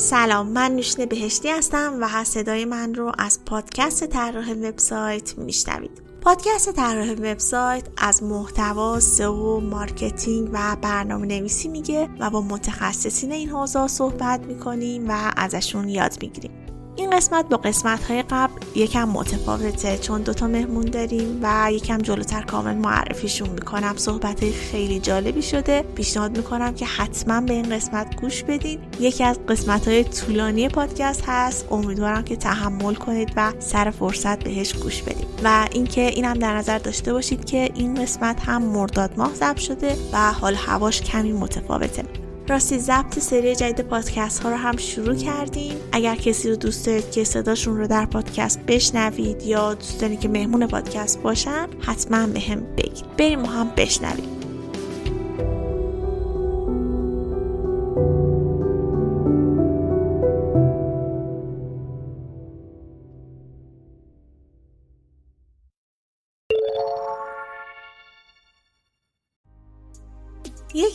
سلام من نوشین بهشتی هستم و صدای من رو از پادکست طراح وبسایت میشنوید. پادکست طراح وبسایت از محتوا سئو مارکتینگ و برنامه نویسی میگه و با متخصصین این حوزه صحبت می‌کنیم و ازشون یاد می‌گیریم. این قسمت با قسمت های قبل یکم متفاوته چون دوتا مهمون داریم و یکم جلوتر کامل معرفیشون می‌کنم. صحبت های خیلی جالبی شده. پیشنهاد می‌کنم که حتما به این قسمت گوش بدین. یکی از قسمت های طولانی پادکست هست. امیدوارم که تحمل کنید و سر فرصت بهش گوش بدید و اینکه اینم در نظر داشته باشید که این قسمت هم مرداد ماه ضبط شده و حال هواش کمی متفاوته. راستی ضبط سری جدید پادکست ها رو هم شروع کردیم. اگر کسی رو دوست دارید که صداشون رو در پادکست بشنوید یا دوست دارید که مهمون پادکست باشن حتما به هم بگید. بریم و هم بشنویم.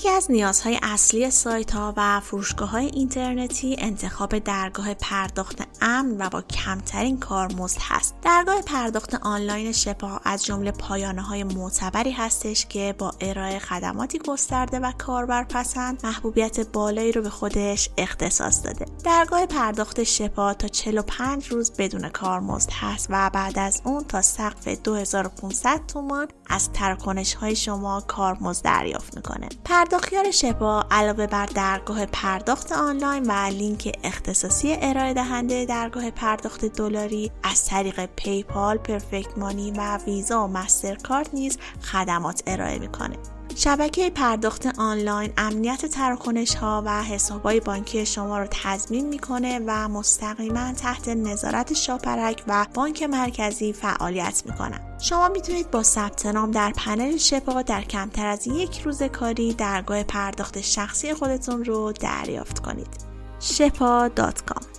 یکی از نیازهای اصلی سایت ها و فروشگاه های اینترنتی انتخاب درگاه پرداخت امن و با کمترین کارمزد هست. درگاه پرداخت آنلاین شپا از جمله پایانه های معتبری هستش که با ارائه خدماتی گسترده و کاربرپسند محبوبیت بالایی رو به خودش اختصاص داده. درگاه پرداخت شپا تا 45 روز بدون کارمزد هست و بعد از اون تا سقف 2500 تومان از تراکنش های شما کارمزد دریافت می‌کنه. پرداختیار شپا علاوه بر درگاه پرداخت آنلاین و لینک اختصاصی ارائه دهنده درگاه پرداخت دلاری از طریق PayPal، Perfect Money و ویزا و MasterCard نیز خدمات ارائه می‌کنه. شبکه پرداخت آنلاین امنیت تراکنش ها و حساب های بانکی شما رو تضمین می‌کنه و مستقیما تحت نظارت شاپرک و بانک مرکزی فعالیت می‌کنن. شما می‌تونید با ثبت نام در پنل شپا در کمتر از یک روز کاری درگاه پرداخت شخصی خودتون رو دریافت کنید. شپا.com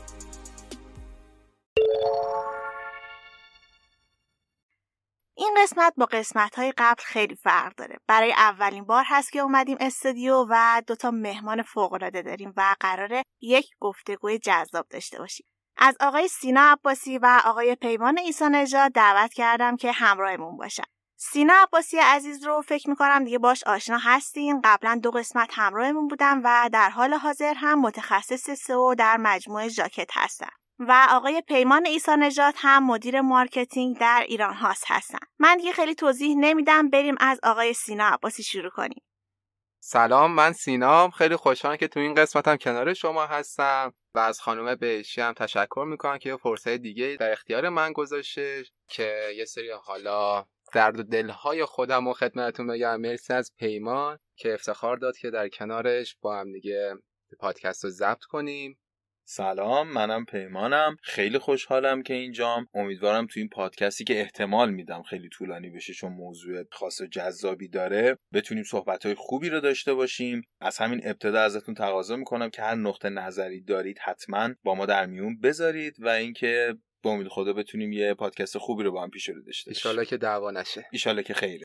این قسمت با قسمت های قبل خیلی فرق داره. برای اولین بار هست که اومدیم استودیو و دوتا مهمان فوق العاده داریم و قراره یک گفتگوی جذاب داشته باشیم. از آقای سینا عباسی و آقای پیمان ایسا نژاد دعوت کردم که همراهمون باشن. سینا عباسی عزیز رو فکر می‌کنم دیگه باش آشنا هستین. قبلا دو قسمت همراهمون بودم و در حال حاضر هم متخصص سئو در مجموعه ژاکت هستن. و آقای پیمان عیسی‌نژاد هم مدیر مارکتینگ در ایران هاست هستن. من دیگه خیلی توضیح نمیدم بریم از آقای سینا عباسی شروع کنیم؟ سلام من سینام. خیلی خوشحالم که تو این قسمتم کنار شما هستم و از خانم بهشتی هم تشکر می‌کنم که یه فرصت دیگه در اختیار من گذاشته که یه سری حالا درد و دلهای خودم و خدمتتون بگم. مرسی از پیمان که افتخار داد که در کنارش با هم دیگه پادکست رو ضبط کنیم. سلام منم پیمانم. خیلی خوشحالم که اینجام. امیدوارم تو این پادکستی که احتمال میدم خیلی طولانی بشه چون موضوع خاص و جذابی داره بتونیم صحبت های خوبی رو داشته باشیم. از همین ابتدا ازتون تقاضا می‌کنم که هر نقطه نظری دارید حتما با ما در میون بذارید و اینکه با امید خدا بتونیم یه پادکست خوبی رو با هم پیش رو داشته باشیم که دعوا نشه. ایشالله که خیره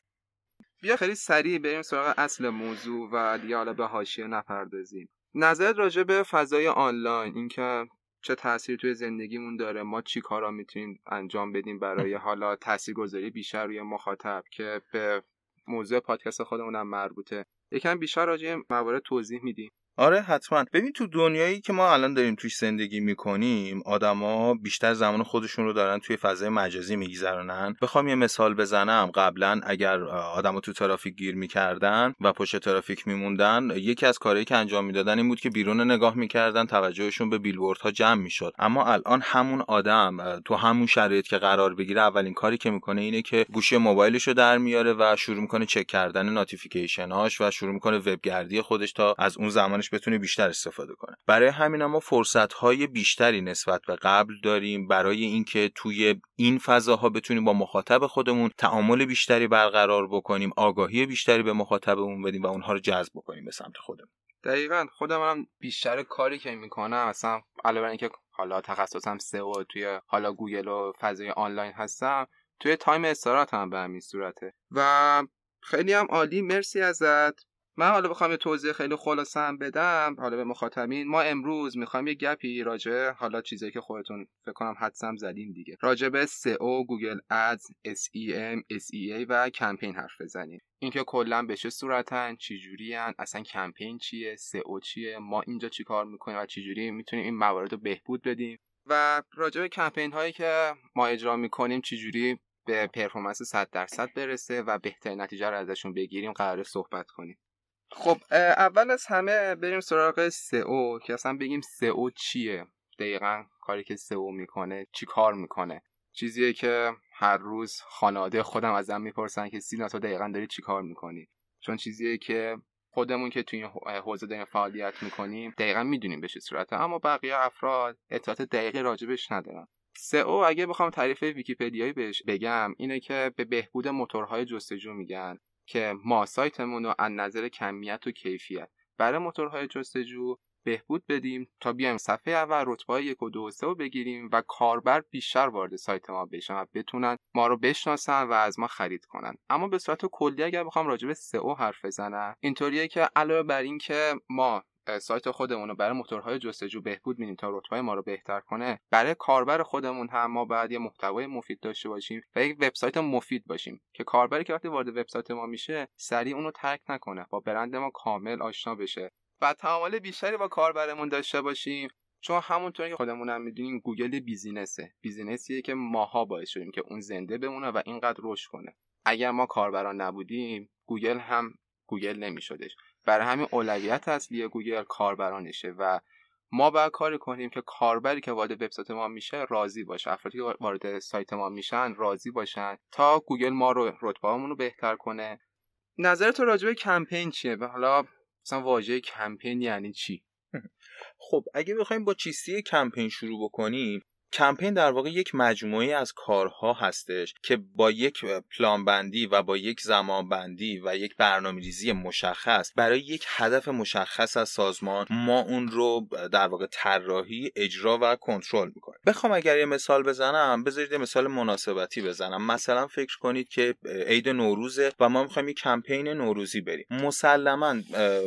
بیا خیلی سریع بریم سراغ اصل موضوع و دیگه حالا به حاشیه نپردازیم. نظرت راجع به فضای آنلاین اینکه چه تاثیر توی زندگیمون داره ما چی کارا می‌تونیم انجام بدیم برای حالا تاثیرگذاری بیشتر روی مخاطب که به موضوع پادکست خودمونم مربوطه. یکم بیشتر راجع موارد توضیح میدیم آره حتما. ببین تو دنیایی که ما الان داریم توش زندگی می‌کنیم آدما بیشتر زمان خودشون رو دارن توی فضای مجازی میگذرونن. بخوام یه مثال بزنم. قبلا اگر آدما تو ترافیک گیر می‌کردن و پشت ترافیک میموندن یکی از کارهایی که انجام می‌دادن این بود که بیرون نگاه می‌کردن توجهشون به بیلبوردها جمع می‌شد. اما الان همون آدم تو همون شرایط که قرار بگیره اولین کاری که می‌کنه اینه که گوشی موبایلش رو در میاره و شروع می‌کنه چک کردن ناتیفیکیشنهاش و شروع می‌کنه وبگردی خودش تا از اون بتونه بیشتر استفاده کنه. برای همین ما فرصت های بیشتری نسبت به قبل داریم. برای اینکه توی این فضاها بتونیم با مخاطب خودمون تعامل بیشتری برقرار بکنیم آگاهی بیشتری به مخاطبمون بدیم و اونها رو جذب بکنیم به سمت خودمون. دقیقا. خودم بیشتر کاری که می‌کنم مثلا علاوه اینکه حالا تخصصم سئو توی حالا گوگل و فضای آنلاین هستم توی تایم استراحت هم به همین صورته. و خیلی هم عالی. مرسی ازت. من حالا بخوام یه توضیح خیلی خلاصه هم بدم حالا به مخاطبین ما امروز می‌خوایم یه گپی راجع حالا چیزایی که خودتون فکر کنم حدسم زدین دیگه راجع به SEO Google Ads SEM SEA و کمپین حرف بزنیم. اینکه کلا به چه صورتن چجوری اصلا کمپین چیه SEO چیه ما اینجا چیکار می‌کنیم و چجوری می‌تونیم این موارد رو بهبود بدیم و راجع به کمپین هایی که ما اجرا می‌کنیم چجوری به پرفورمنس 100 درصد برسه و بهترین نتیجه رو ازشون بگیریم قرار صحبت کنیم. خب اول از همه بریم سراغ سئو که اصلا بگیم سئو چیه؟ دقیقا کاری که سئو می‌کنه چی کار می‌کنه؟ چیزیه که هر روز خانواده خودم ازم می‌پرسن که سینا تو دقیقا داری چی کار می‌کنی؟ چون چیزیه که خودمون که توی این حوزه داریم فعالیت می‌کنیم دقیقا می‌دونیم به چه صورته اما بقیه افراد اطلاعات دقیقی راجبش ندارن. سئو اگه بخوام تعریف ویکیپدیایی بهش بگم اینه که به بهبود موتورهای جستجو میگن. که ما سایتمون رو از نظر کمیت و کیفیت برای موتورهای جستجو بهبود بدیم تا بیایم صفحه اول رتبه یک و دو و سه رو بگیریم و کاربر بیشتر وارد سایت ما بشن و بتونن ما رو بشناسن و از ما خرید کنن. اما به صورت کلی اگر بخوام راجع به سئو حرف بزنم اینطوریه که علاوه بر اینکه ما سایت خودمون رو برای موتورهای جستجو بهبود میدیم تا رتبه ما رو بهتر کنه. برای کاربر خودمون هم ما باید یه محتوای مفید داشته باشیم و یک وبسایت مفید باشیم که کاربری که وقتی وارد وبسایت ما میشه سریع اونو ترک نکنه با برند ما کامل آشنا بشه و تعامل بیشتری با کاربرمون داشته باشیم. چون همونطوری که خودمون هم می‌دونیم گوگل business ه. business یه که ماها باعث شدیم که اون زنده بمونه و اینقدر رشد کنه. اگر ما کاربران نبودیم گوگل هم گوگل نمیشدش. برای همین اولویت اصلی گوگل کاربرانشه و ما باید کاری کنیم که کاربری که وارد وبسایت ما میشه راضی باشه. افرادی که وارد سایت ما میشن راضی باشن تا گوگل ما رو رتبهمون رو بهتر کنه. نظرت راجع به کمپین چیه؟ و حالا مثلا واژه کمپین یعنی چی؟ خب اگه بخوایم با چیستی کمپین شروع بکنیم کمپین در واقع یک مجموعه از کارها هستش که با یک پلان بندی و با یک زمان بندی و یک برنامه ریزی مشخص برای یک هدف مشخص از سازمان ما اون رو در واقع طراحی اجرا و کنترل می‌کنیم بخوام اگر یه مثال بزنم بذارید مثال مناسبتی بزنم. مثلا فکر کنید که عید نوروزه و ما می‌خوایم یک کمپین نوروزی بریم. مسلما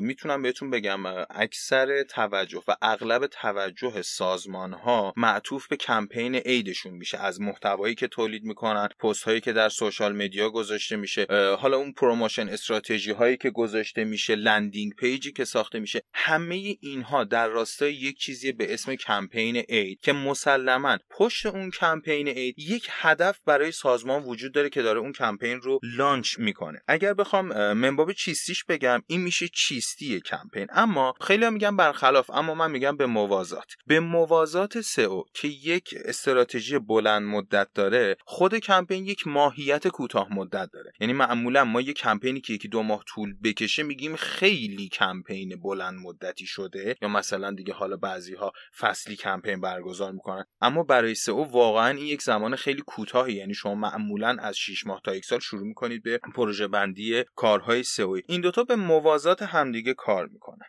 می‌تونم بهتون بگم اکثر توجه و اغلب توجه سازمان ها معطوف به کمپین عیدشون میشه از محتوایی که تولید می‌کنن پست هایی که در social media گذاشته میشه حالا اون promotion استراتژی هایی که گذاشته میشه landing page ی که ساخته میشه همه اینها در راستای یک چیزی به اسم کمپین عید که مسلما پشت اون کمپین عید یک هدف برای سازمان وجود داره که داره اون کمپین رو launch می‌کنه. اگر بخوام من باب چیستیش بگم این میشه چیستی کمپین. اما خیلی میگم برخلاف اما من میگم به موازات. به موازات سئو که یک یک استراتژی بلند مدت داره خود کمپین یک ماهیت کوتاه مدت داره. یعنی معمولا ما یک کمپینی که یکی دو ماه طول بکشه میگیم خیلی کمپین بلند مدتی شده. یا مثلا دیگه حالا بعضی ها فصلی کمپین برگزار می‌کنن. اما برای سئو واقعا این یک زمان خیلی کوتاهی. یعنی شما معمولا از 6 ماه تا یک سال شروع می‌کنید به پروژه بندی کارهای سئو. این دوتا به موازات همدیگه کار می‌کنن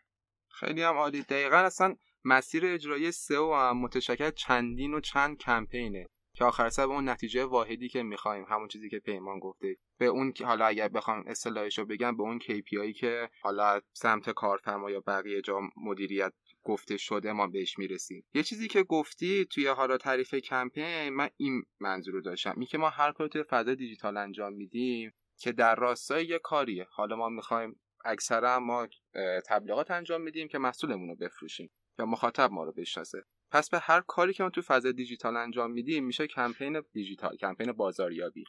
خیلی هم عالی. دقیقا اصلا مسیر اجرایی سئو هم متشکل چندین و چند کمپینه که آخر سر به اون نتیجه واحدی که می‌خوایم همون چیزی که پیمان گفته. به اون که حالا اگر بخوام اصطلاحش رو بگم به اون KPI که حالا سمت کارفرما یا بقیه جا مدیریت گفته شده ما بهش می‌رسیم. یه چیزی که گفتی توی حالا تعریف کمپین من این منظور رو داشتم. این که ما هر کاری توی فضا دیجیتال انجام میدیم که در راستای یه کاریه. حالا ما می‌خوایم اکثرا ما تبلیغات انجام میدیم که محصولمون رو بفروشیم. یا مخاطب ما رو بشناسه. پس به هر کاری که ما تو فضا دیجیتال انجام میدیم میشه کمپین دیجیتال کمپین بازاریابی.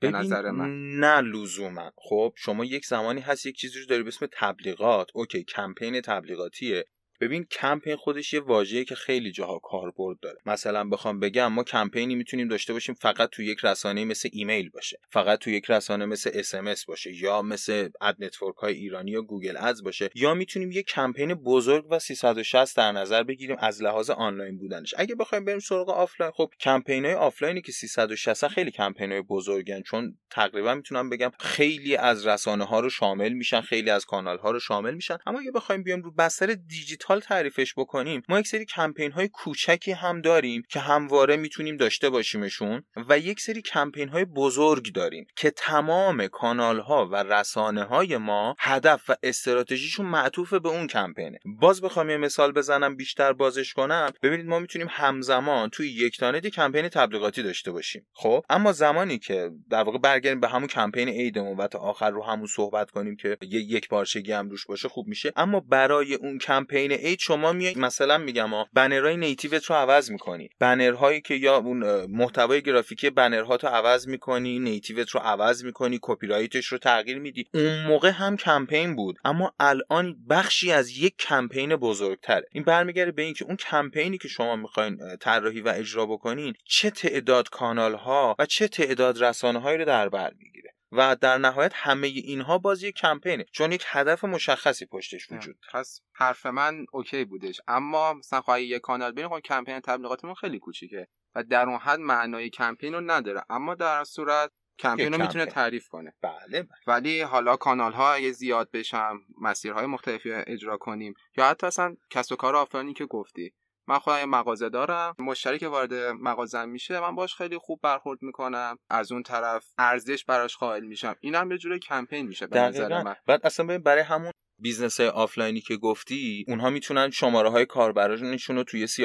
به نظر من. نه لزوما. خب شما یک زمانی هست یک چیزی رو داری به اسم تبلیغات. okay کمپین تبلیغاتیه. ببین کمپین خودش یه واژه‌ای که خیلی جاها کاربرد داره. مثلا بخوام بگم ما کمپینی می‌تونیم داشته باشیم فقط تو یک رسانه مثل ایمیل باشه. فقط تو یک رسانه مثل SMS باشه یا مثل ad network های ایرانی یا Google Ads باشه. یا می‌تونیم یک کمپین بزرگ و 360 در نظر بگیریم از لحاظ آنلاین بودنش. اگه بخوایم بریم سراغ آفلاین خب کمپین های آفلاینی که 360 خیلی کمپین های بزرگن چون تقریبا می‌تونم بگم خیلی از رسانه ها رو شامل میشن خیلی از کانال ها رو شامل میشن. اما اگه بخوایم بیایم رو بستر دیجیتال دیجیتال تعریفش بکنیم ما یک سری کمپین های کوچکی هم داریم که همواره می‌تونیم داشته باشیمشون و یک سری کمپین های بزرگ داریم که تمام کانال ها و رسانه های ما هدف و استراتژیشون معطوف به اون کمپینه. باز بخوام یه مثال بزنم بیشتر بازش کنم. ببینید ما می‌تونیم همزمان توی یک تانه کمپین تبلیغاتی داشته باشیم خب؟ اما زمانی که در واقع برگردیم به همون کمپین ایدمون و تا آخر رو همون صحبت کنیم که یک پارچگی هم روش باشه خوب میشه. اما برای اون کمپین اید شما میای مثلا میگم ها بنرهای نیتیوت رو عوض می‌کنی. بنرهایی که یا اون محتوای گرافیکی بنرها رو عوض می‌کنی نیتیوت رو عوض می‌کنی کپی رایتش رو تغییر میدی. اون موقع هم کمپین بود. اما الان بخشی از یک کمپین بزرگتره. این برمیگرده به اینکه اون کمپینی که شما می‌خواین طراحی و اجرا بکنین چه تعداد کانال ها و چه تعداد رسانه هایی رو در بر می‌گیره. و در نهایت همه اینها باز یک کمپینه چون یک هدف مشخصی پشتش وجود پس حرف من okay بودش. اما مثلا خواهی یه کانال بریم خب کمپین تبلیغاتمون خیلی کوچیکه و در اون حد معنای کمپین رو نداره. اما در صورت کمپین رو می‌تونه تعریف کنه. بله, بله. ولی حالا کانال ها اگه زیاد بشن مسیرهای مختلفی اجرا کنیم یا حتی اصلا کسب و کار آفلاینی که گفتی. من خودم مغازه دارم. مشتری که وارد مغازه میشه من باش خیلی خوب برخورد می‌کنم. از اون طرف ارزش براش قائل میشم. این هم یه جوری کمپین میشه به نظر من. بعد اصلا برای همون business آفلاینی که گفتی اونها می‌تونن شماره های کاربرانشون رو توی CRM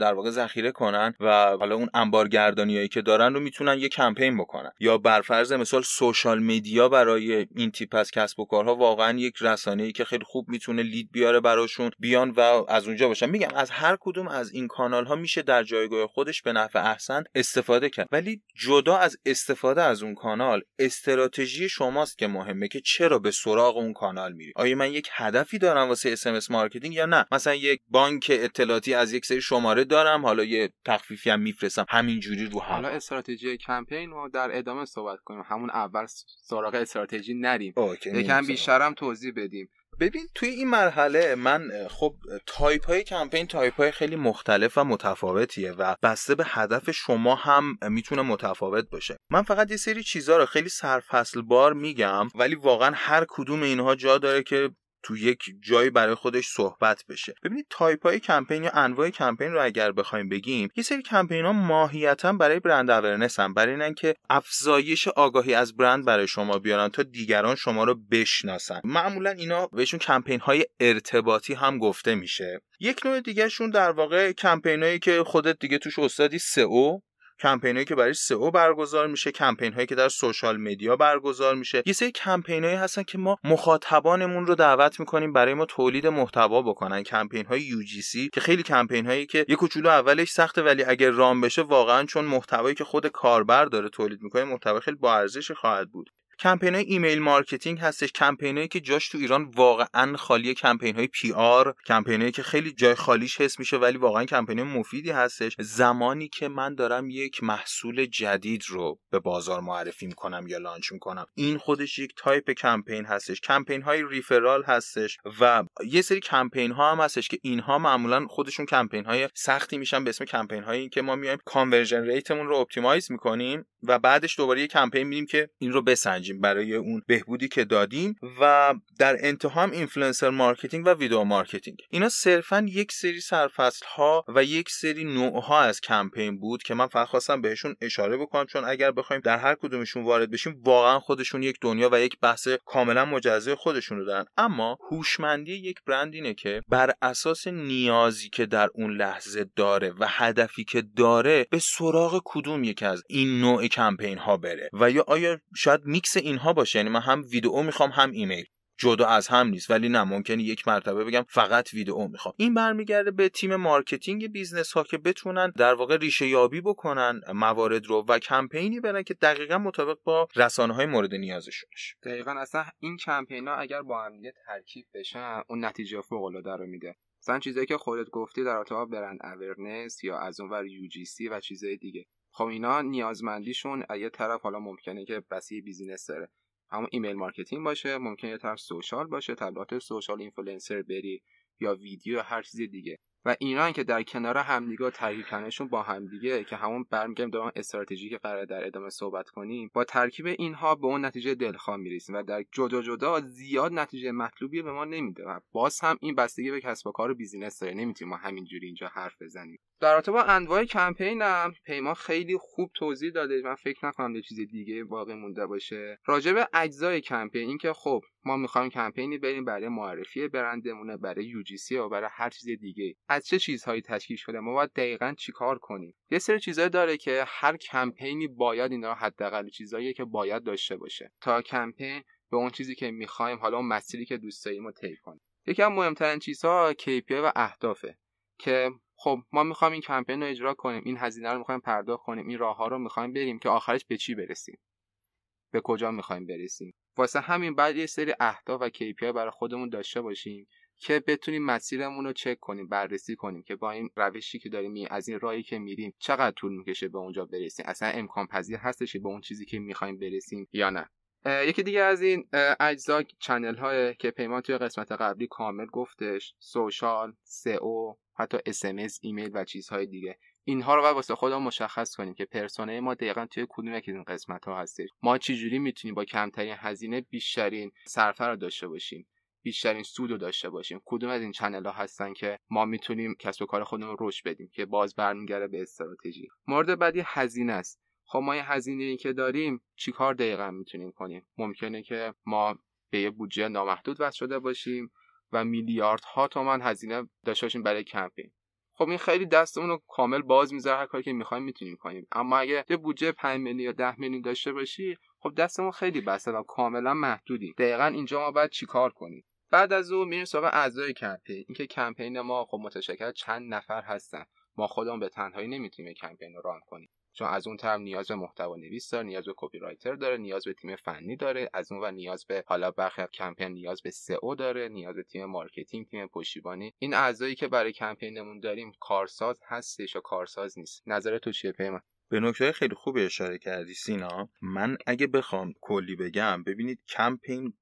در واقع ذخیره کنن و حالا اون انبارگردانیایی که دارن رو می‌تونن یه کمپین بکنن. یا بر فرض مثال social media برای این تیپ از کسب و کارها واقعا یک رسانه ای که خیلی خوب می‌تونه lead بیاره براشون بیان و از اونجا باشن. میگم از هر کدوم از این کانال ها میشه در جایگاه خودش به نحو احسن استفاده کرد. ولی جدا از استفاده از اون کانال استراتژی شماست که مهمه که چرا به سراغ اون کانال میری آیا یک هدفی دارم واسه SMS marketing یا نه؟ مثلا یک بانک اطلاعاتی از یک سری شماره دارم حالا یه تخفیفی هم میفرستم همینجوری رو هم حالا استراتژی کمپین رو در ادامه صحبت کنیم. همون اول سراغ استراتژی نریم. یکم بیشترم توضیح بدیم. ببین توی این مرحله من خب تایپ های کمپین تایپ های خیلی مختلف و متفاوتیه و بسته به هدف شما هم می‌تونه متفاوت باشه. من فقط یه سری چیزها رو خیلی سرفصل بار میگم ولی واقعا هر کدوم اینها جا داره که تو یک جایی برای خودش صحبت بشه. ببینید تایپ های کمپین یا انواع کمپین رو اگر بخوایم بگیم یه سری کمپین ها ماهیتا برای brand awareness هم برای اینکه افزایش آگاهی از برند برای شما بیارن تا دیگران شما رو بشناسن. معمولا اینا بهشون کمپین های ارتباطی هم گفته میشه. یک نوع دیگه شون در واقع کمپین هایی که خودت دیگه توش استادی سئو. کمپینایی که برای سئو برگزار میشه کمپین هایی که در social media برگزار میشه. یه سری کمپین هایی هستن که ما مخاطبانمون رو دعوت می‌کنیم برای ما تولید محتوا بکنن. کمپین های UGC که خیلی کمپین هایی که یه کوچولو اولش سخته ولی اگر رام بشه واقعا چون محتوایی که خود کاربر داره تولید می‌کنه محتوا خیلی با ارزش خواهد بود. کمپین های email marketing هستش کمپینایی که جاش تو ایران واقعا خالی کمپین های PR کمپینایی که خیلی جای خالیش حس میشه ولی واقعا کمپین مفیدی هستش. زمانی که من دارم یک محصول جدید رو به بازار معرفی می‌کنم یا launch می‌کنم این خودش یک تایپ کمپین هستش. کمپین های referral هستش و یه سری کمپین ها هم هستش که اینها معمولا خودشون کمپین های سختی میشن به اسم کمپین هایی که ما میایم conversion rate مون رو optimize می‌کنیم و بعدش دوباره یه کمپین میدیم که این رو بسنجیم. برای اون بهبودی که دادیم و در انتها هم influencer marketing و video marketing. اینا صرفا یک سری سرفصل ها و یک سری نوع ها از کمپین بود که من فقط خواستم بهشون اشاره بکنم چون اگر بخوایم در هر کدومشون وارد بشیم واقعا خودشون یک دنیا و یک بحث کاملا مجزای خودشون دارن. اما هوشمندی یک برند اینه که بر اساس نیازی که در اون لحظه داره و هدفی که داره به سراغ کدوم یک از این نوع کمپین ها بره و یا آیا شاید میکس اینها باشه. یعنی من هم ویدئو می‌خوام هم ایمیل. جدا از هم نیست. ولی نه ممکنه یک مرتبه بگم فقط ویدئو می‌خوام. این برمیگرده به تیم marketing business ها که بتونن در واقع ریشه یابی بکنن موارد رو و کمپینی برن که دقیقا مطابق با رسانه های مورد نیازشون دقیقا اصلا این کمپین ها اگر با هم ترکیب بشن اون نتیجه فوق العاده رو میده. مثلا چیزایی که خودت گفتی در ارتباط brand awareness یا از اونور یو و چیزای دیگه. خب اینا نیازمندیشون یه طرف حالا ممکنه که بستگی به business داره. همون email marketing باشه ممکنه یه طرف social باشه تبلیغات social اینفلوئنسر بری یا ویدیو یا هر چیز دیگه. و اینا که در کنار همدیگه و ترکیب با همدیگه که همون برمیگردیم دارم استراتژی که قرار در ادامه صحبت کنیم با ترکیب اینها به اون نتیجه دلخواه می‌رسیم و در جدا جدا زیاد نتیجه مطلوبی به ما نمیده و باز هم این بستگی به کسب و کار business داره. نمی‌تونیم ما همینجوری اینجا حرف بزنیم. در رابطه با انواع کمپین هم پیمان خیلی خوب توضیح داده. من فکر نکنم یه چیز دیگه باقی مونده باشه. راجع به اجزای کمپین این که خب ما می‌خوایم کمپینی بریم برای معرفی برندمونه برای یو و برای هر چیز دیگه. از چه چیزهایی تشکیل شده؟ ما باید دقیقا چیکار کنیم؟ یه سری چیزهایی داره که هر کمپینی باید اینا حداقل چیزهایی که باید داشته باشه. تا کمپین به اون چیزی که می‌خوایم حالا اون مسیری که دوست داریم رو طی کنیم. یکی از مهمترین چیزها KPI و اهدافه که خب ما می‌خوایم این کمپین رو اجرا کنیم این هزینه رو می‌خوایم پرداخت کنیم این راه ها رو می‌خوایم بریم که آخرش به چی برسیم؟ به کجا می‌خوایم برسیم؟ واسه همین بعد یه سری اهداف و KPI برای خودمون داشته باشیم که بتونیم مسیرمون رو چک کنیم بررسی کنیم که با این روشی که داریم از این راهی که میریم چقدر طول می‌کشه به اونجا برسیم؟ اصلا امکان پذیر هستش به اون چیزی که می‌خوایم برسیم یا نه؟ یکی دیگه از این اجزا channel های که پیمان توی قسمت قبلی کامل گفتش social سئو حتی SMS ایمیل و چیزهای دیگه. اینها رو باید واسه خودمون مشخص کنیم که persona ما دقیقا توی کدوم یکی این قسمت ها هستش. ما چجوری می‌تونیم با کمترین هزینه بیشترین صرفه رو داشته باشیم بیشترین سود رو داشته باشیم؟ کدوم از این چنل ها هستن که ما می‌تونیم کسب و کار خودمون رشد بدیم که باز برمیگرده به استراتژی؟ مورد بعدی هزینه است. خب ما یه هزینه ای که داریم چیکار دقیقا می‌تونیم کنیم؟ ممکنه که ما به یه بودجه نامحدود وصل شده باشیم و میلیاردها تومن هزینه داشته باشیم برای کمپین. خب این خیلی دستمون رو کامل باز می‌ذاره هر کاری که می‌خوایم می‌تونیم کنیم. اما اگه یه بودجه 5 میلیون یا 10 میلیون داشته باشی خب دستمون خیلی بسته و کاملا محدودی دقیقا اینجا ما باید چیکار کنیم؟ بعد از اون میریم سراغ اعضای کمپین. اینکه کمپین ما خب متشکل چند نفر هستن. ما خودمون به تنهایی نمی‌تونیم کمپین رو run کنیم. چون از اون طرف نیاز به محتوا نویس داره نیاز به copywriter داره نیاز به تیم فنی داره از اون و نیاز به حالا برخی کمپین نیاز به سئو داره نیاز به تیم marketing تیم پشتیبانی. این اعضایی که برای کمپینمون داریم کارساز هستش یا کارساز نیست؟ نظر تو چیه پیمان؟ به نکته خیلی خوبی اشاره کردی سینا. من اگه بخوام کلی بگم ببینید کمپین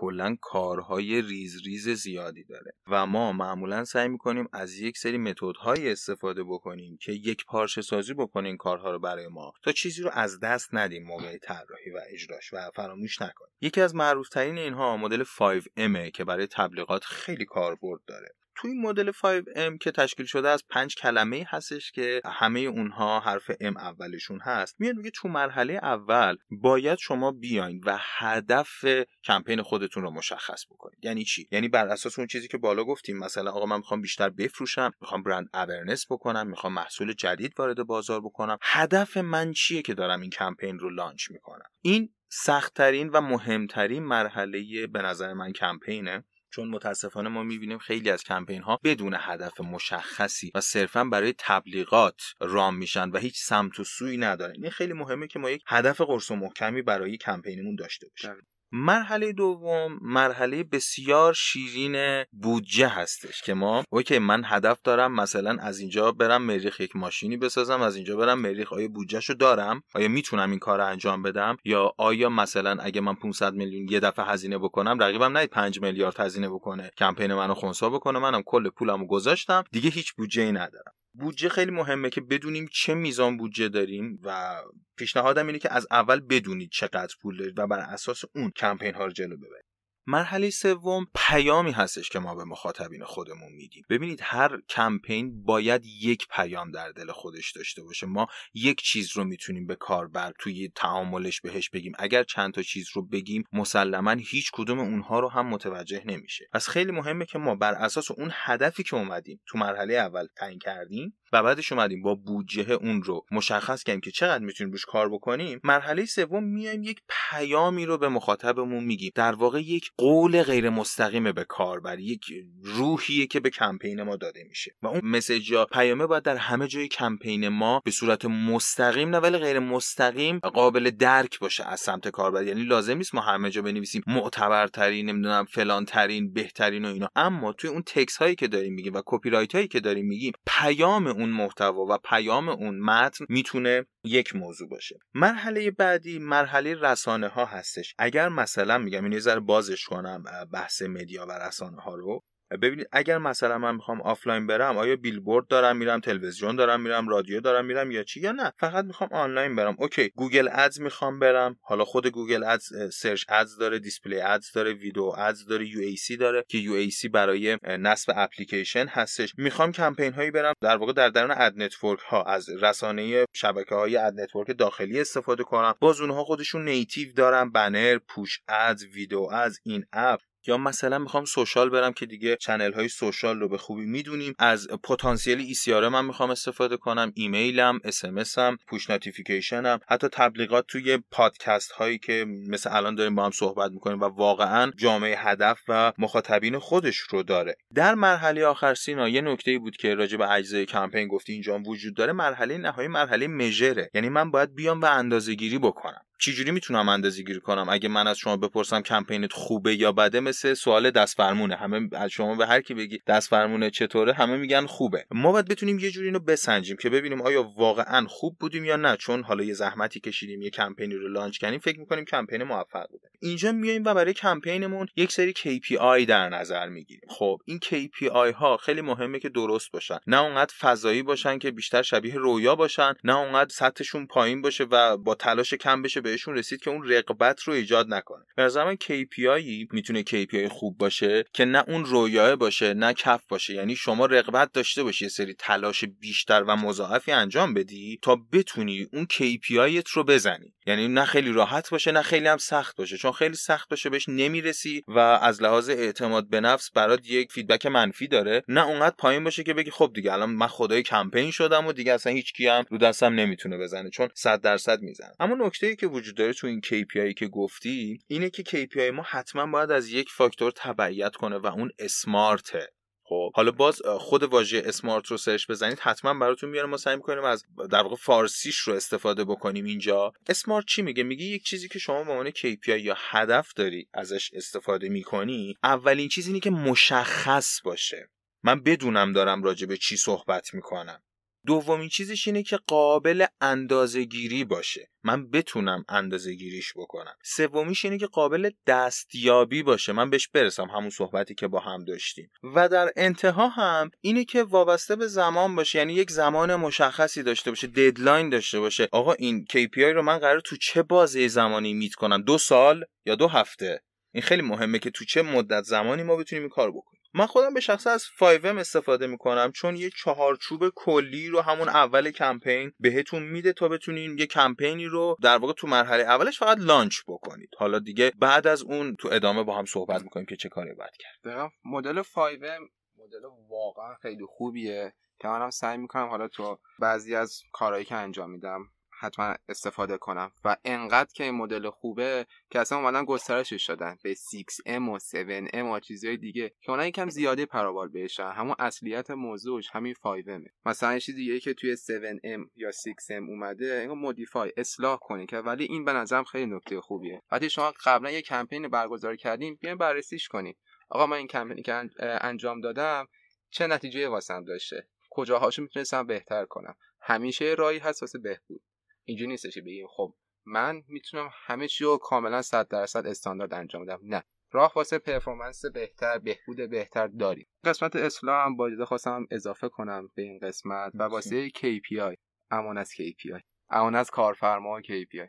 کلا کارهای ریز ریز زیادی داره. و ما معمولا سعی می‌کنیم از یک سری متدهایی استفاده بکنیم که یک پارچه سازی بکنیم کارها رو برای ما تا چیزی رو از دست ندیم موقع طراحی و اجراش و فراموش نکنیم. یکی از معروفترین اینها مدل 5M که برای تبلیغات خیلی کاربرد داره. توی این مدل 5M که تشکیل شده از پنج کلمه هستش که همه اونها حرف M اولشون هست. میاد میگه تو مرحله اول باید شما بیاین و هدف کمپین خودتون رو مشخص بکنید. یعنی چی؟ یعنی بر اساس اون چیزی که بالا گفتیم مثلا آقا من می‌خوام بیشتر بفروشم می‌خوام brand awareness بکنم می‌خوام محصول جدید وارد بازار بکنم. هدف من چیه که دارم این کمپین رو launch می‌کنم؟ این سختترین و مهمترین مرحله به نظر من کمپینه. چون متاسفانه ما می‌بینیم خیلی از کمپین ها بدون هدف مشخصی و صرفا برای تبلیغات run میشن و هیچ سمت و سوی ندارن. این خیلی مهمه که ما یک هدف قرص و محکمی برای کمپینمون داشته باشیم. مرحله دوم مرحله بسیار شیرین بودجه هستش که ما OK من هدف دارم مثلا از اینجا برم مریخ یک ماشینی بسازم از اینجا برم مریخ آیا بودجهشو دارم؟ آیا می‌تونم این کار رو انجام بدم؟ یا آیا مثلا اگه من 500 میلیون یه دفعه هزینه بکنم رقیبم نه 5 میلیارد هزینه بکنه کمپین منو خونسا بکنه منم کل پولمو گذاشتم دیگه هیچ بودجه ای ندارم. بودجه خیلی مهمه که بدونیم چه میزان بودجه داریم و پیشنهادم اینه که از اول بدونید چقدر پول دارید و بر اساس اون کمپین ها رو جلو ببرید. مرحله سوم پیامی هستش که ما به مخاطبین خودمون میدیم. ببینید هر کمپین باید یک پیام در دل خودش داشته باشه. ما یک چیز رو می‌تونیم به کاربر توی تعاملش بهش بگیم. اگر چند تا چیز رو بگیم مسلما هیچ کدوم اونها رو هم متوجه نمیشه. پس خیلی مهمه که ما بر اساس اون هدفی که اومدیم تو مرحله اول تعیین کردیم و بعدش اومدیم با بودجه اون رو مشخص کردیم که چقدر می‌تونیم روش کار بکنیم مرحله سوم میایم یک پیامی رو به مخاطبمون میگیم. در واقع یک قول غیر مستقیم به کاربر یک روحیه که به کمپین ما داده میشه. و اون مسیج یا پیامه باید در همه جای کمپین ما به صورت مستقیم نه ولی غیر مستقیم قابل درک باشه از سمت کاربر. یعنی لازم نیست ما همه جا بنویسیم معتبرترین نمی‌دونم فلان ترین بهترین و اینا. اما توی اون تکس هایی که داریم میگیم و copywrite هایی که داریم میگیم پیام اون محتوا و پیام اون متن می‌تونه یک موضوع باشه. مرحله بعدی مرحله رسانه ها هستش. اگر مثلا میگم این یه ذره بازش کنم بحث media و رسانه ها رو. ببینید اگر مثلا من می‌خوام آفلاین برم آیا بیلبورد دارم میرم تلویزیون دارم میرم رادیو دارم میرم یا چی یا نه؟ فقط می‌خوام آنلاین برم. OK Google Ads می‌خوام برم. حالا خود Google Ads search ads داره display ads داره video ads داره UAC داره که UAC برای نصب اپلیکیشن هستش. می‌خوام کمپین هایی برم. در واقع در درون ad network ها از رسانه شبکه های ad network داخلی استفاده کنم. باز اونها خودشون native دارن. بنر push ads ویدیو از in-app. یا مثلا می‌خوام social برم که دیگه channel های social رو به خوبی می‌دونیم از پتانسیل ای سی من می‌خوام استفاده کنم ایمیلم SMS ام push notification م حتی تبلیغات توی پادکست هایی که مثل الان داریم با هم صحبت می‌کنیم و واقعا جامعه هدف و مخاطبین خودش رو داره. در مرحله آخر سینا یه نکته بود که راجع به اجزای کمپین گفتی اینجا وجود داره مرحله نهایی مرحله measure ه. یعنی من باید بیام و اندازه گیری بکنم. چجوری می‌تونم اندازه گیری کنم؟ اگه من از شما بپرسم کمپینت خوبه یا بده مثل سوال دست فرمونه همه از شما به هر کی بگی دست فرمونه چطوره همه میگن خوبه. ما باید بتونیم یه جوری اینو بسنجیم که ببینیم آیا واقعا خوب بودیم یا نه. چون حالا یه زحمتی کشیدیم یه کمپینی رو launch کردیم فکر می‌کنیم کمپین موفق بوده. اینجا میایم و برای کمپینمون یک سری KPI در نظر می‌گیریم. خب این KPI ها خیلی مهمه که درست باشن. نه اونقدر فضایی باشن که بیشتر شبیه رویا باشن نه اونقدر سطحشون پایین باشه و با تلاش کم بشه بهشون رسید که اون رغبت رو ایجاد نکنه. به نظرم KPI می‌تونه KPI خوب باشه که نه اون رویا باشه نه کف باشه. یعنی شما رغبت داشته باشی یه سری تلاش بیشتر و مضاعفی انجام بدی تا بتونی اون KPI رو بزنی. یعنی نه خیلی راحت باشه نه خیلی هم سخت باشه. چون خیلی سخت باشه بهش نمی‌رسی و از لحاظ اعتماد به نفس برات یک feedback منفی داره. نه اونقدر پایین باشه که بگی خب دیگه الان من خدای کمپین شدم و دیگه اصلا هیچ هم رو دستم نمی‌تونه بزنه چون 100 درصد می‌زنه. اما نکته ای که وجود داره تو این KPI که گفتی اینه که KPI ما حتما باید از یک فاکتور تبعیت کنه و اون اسمارته. خب حالا باز خود واژه اسمارت رو سرچ بزنید حتما براتون میاره. ما سعی می‌کنیم از در واقع فارسیش رو استفاده بکنیم اینجا. اسمارت چی میگه؟ میگه یک چیزی که شما به عنوان KPI یا هدف داری ازش استفاده می‌کنی اولین چیزی اینه که مشخص باشه. من بدونم دارم راجع به چی صحبت می‌کنم. دومین چیزش اینه که قابل اندازه گیری باشه. من بتونم اندازه گیریش بکنم. سومیش اینه که قابل دستیابی باشه. من بهش برسم همون صحبتی که با هم داشتیم. و در انتها هم اینه که وابسته به زمان باشه. یعنی یک زمان مشخصی داشته باشه ددلاین داشته باشه. آقا این KPI رو من قرار تو چه بازه زمانی میت کنم؟ دو سال یا دو هفته؟ این خیلی مهمه که تو چه مدت زمانی ما بتونیم این کار بکنیم. من خودم به شخص از 5M استفاده می‌کنم چون یه چهارچوب کلی رو همون اول کمپین بهتون میده تا بتونین یه کمپینی رو در واقع تو مرحله اولش فقط لانچ بکنید. حالا دیگه بعد از اون تو ادامه با هم صحبت می‌کنیم که چه کاری باید کرد. مدل 5M مدل واقعا خیلی خوبیه که منم سعی می‌کنم حالا تو بعضی از کارهایی که انجام میدم حتما استفاده کنم. و انقدر که این مدل خوبه که اصلا اومدن گسترشش دادن. به 6M و 7M و چیزهای دیگه که اونا یکم زیاده پروبال بهشن. همون اصلیت موضوعش همین 5M مثلا یه دیگه که توی 7M یا 6M اومده اینو مودیفای اصلاح کنی که ولی این به نظرم خیلی نکته خوبیه. وقتی شما قبلا یه کمپین برگزار کردیم بیاین بررسیش کنید آقا من این کمپینی که انجام دادم چه نتیجه واسم داشته؟ کجاهاشو می‌تونستم بهتر کنم؟ همیشه راهی هست واسه بهبود. اینجوری نیستش بگیم خب من می‌تونم همه چی رو کاملا 100 درصد استاندارد انجام بدم. نه. راه واسه پرفورمنس بهتر بهبود بهتر داریم. قسمت اصلاح هم با خواستم خواستم اضافه کنم به این قسمت و واسه KPI امان از KPI امان از کارفرما KPI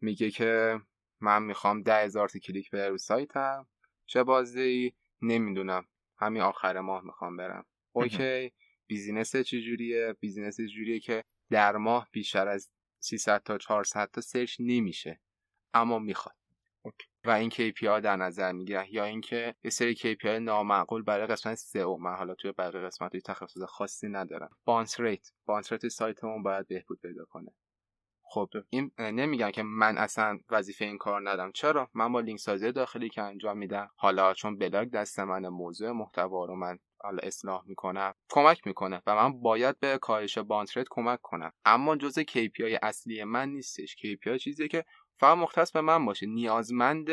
میگه که من می‌خوام ده هزار کلیک به رو سایتم چه بازی نمی‌دونم. همین آخر ماه می‌خوام برم. OK. business چجوریه؟ business جوریه که در ماه بیشتر از 300 تا 400 تا search نمیشه. اما می‌خواد. و این KPI در نظر می‌گیرن یا اینکه یه سری KPI نامعقول برای قسمت سئو من حالا توی بقیه قسمت تخصص خاصی ندارم. bounce rate. bounce rate سایتمون باید بهبود پیدا کنه. خب این نمیگن که من اصلا وظیفه این کار ندارم. چرا؟ من با لینک سازی داخلی که انجام میدم حالا چون بلاگ دست من موضوع محتوا رو من حالا اصلاح می‌کنم کمک می‌کنه و من باید به کاهش بانترت کمک کنم. اما جز KPI اصلی من نیستش. KPI چیزی که فقط مختص به من باشه. نیازمند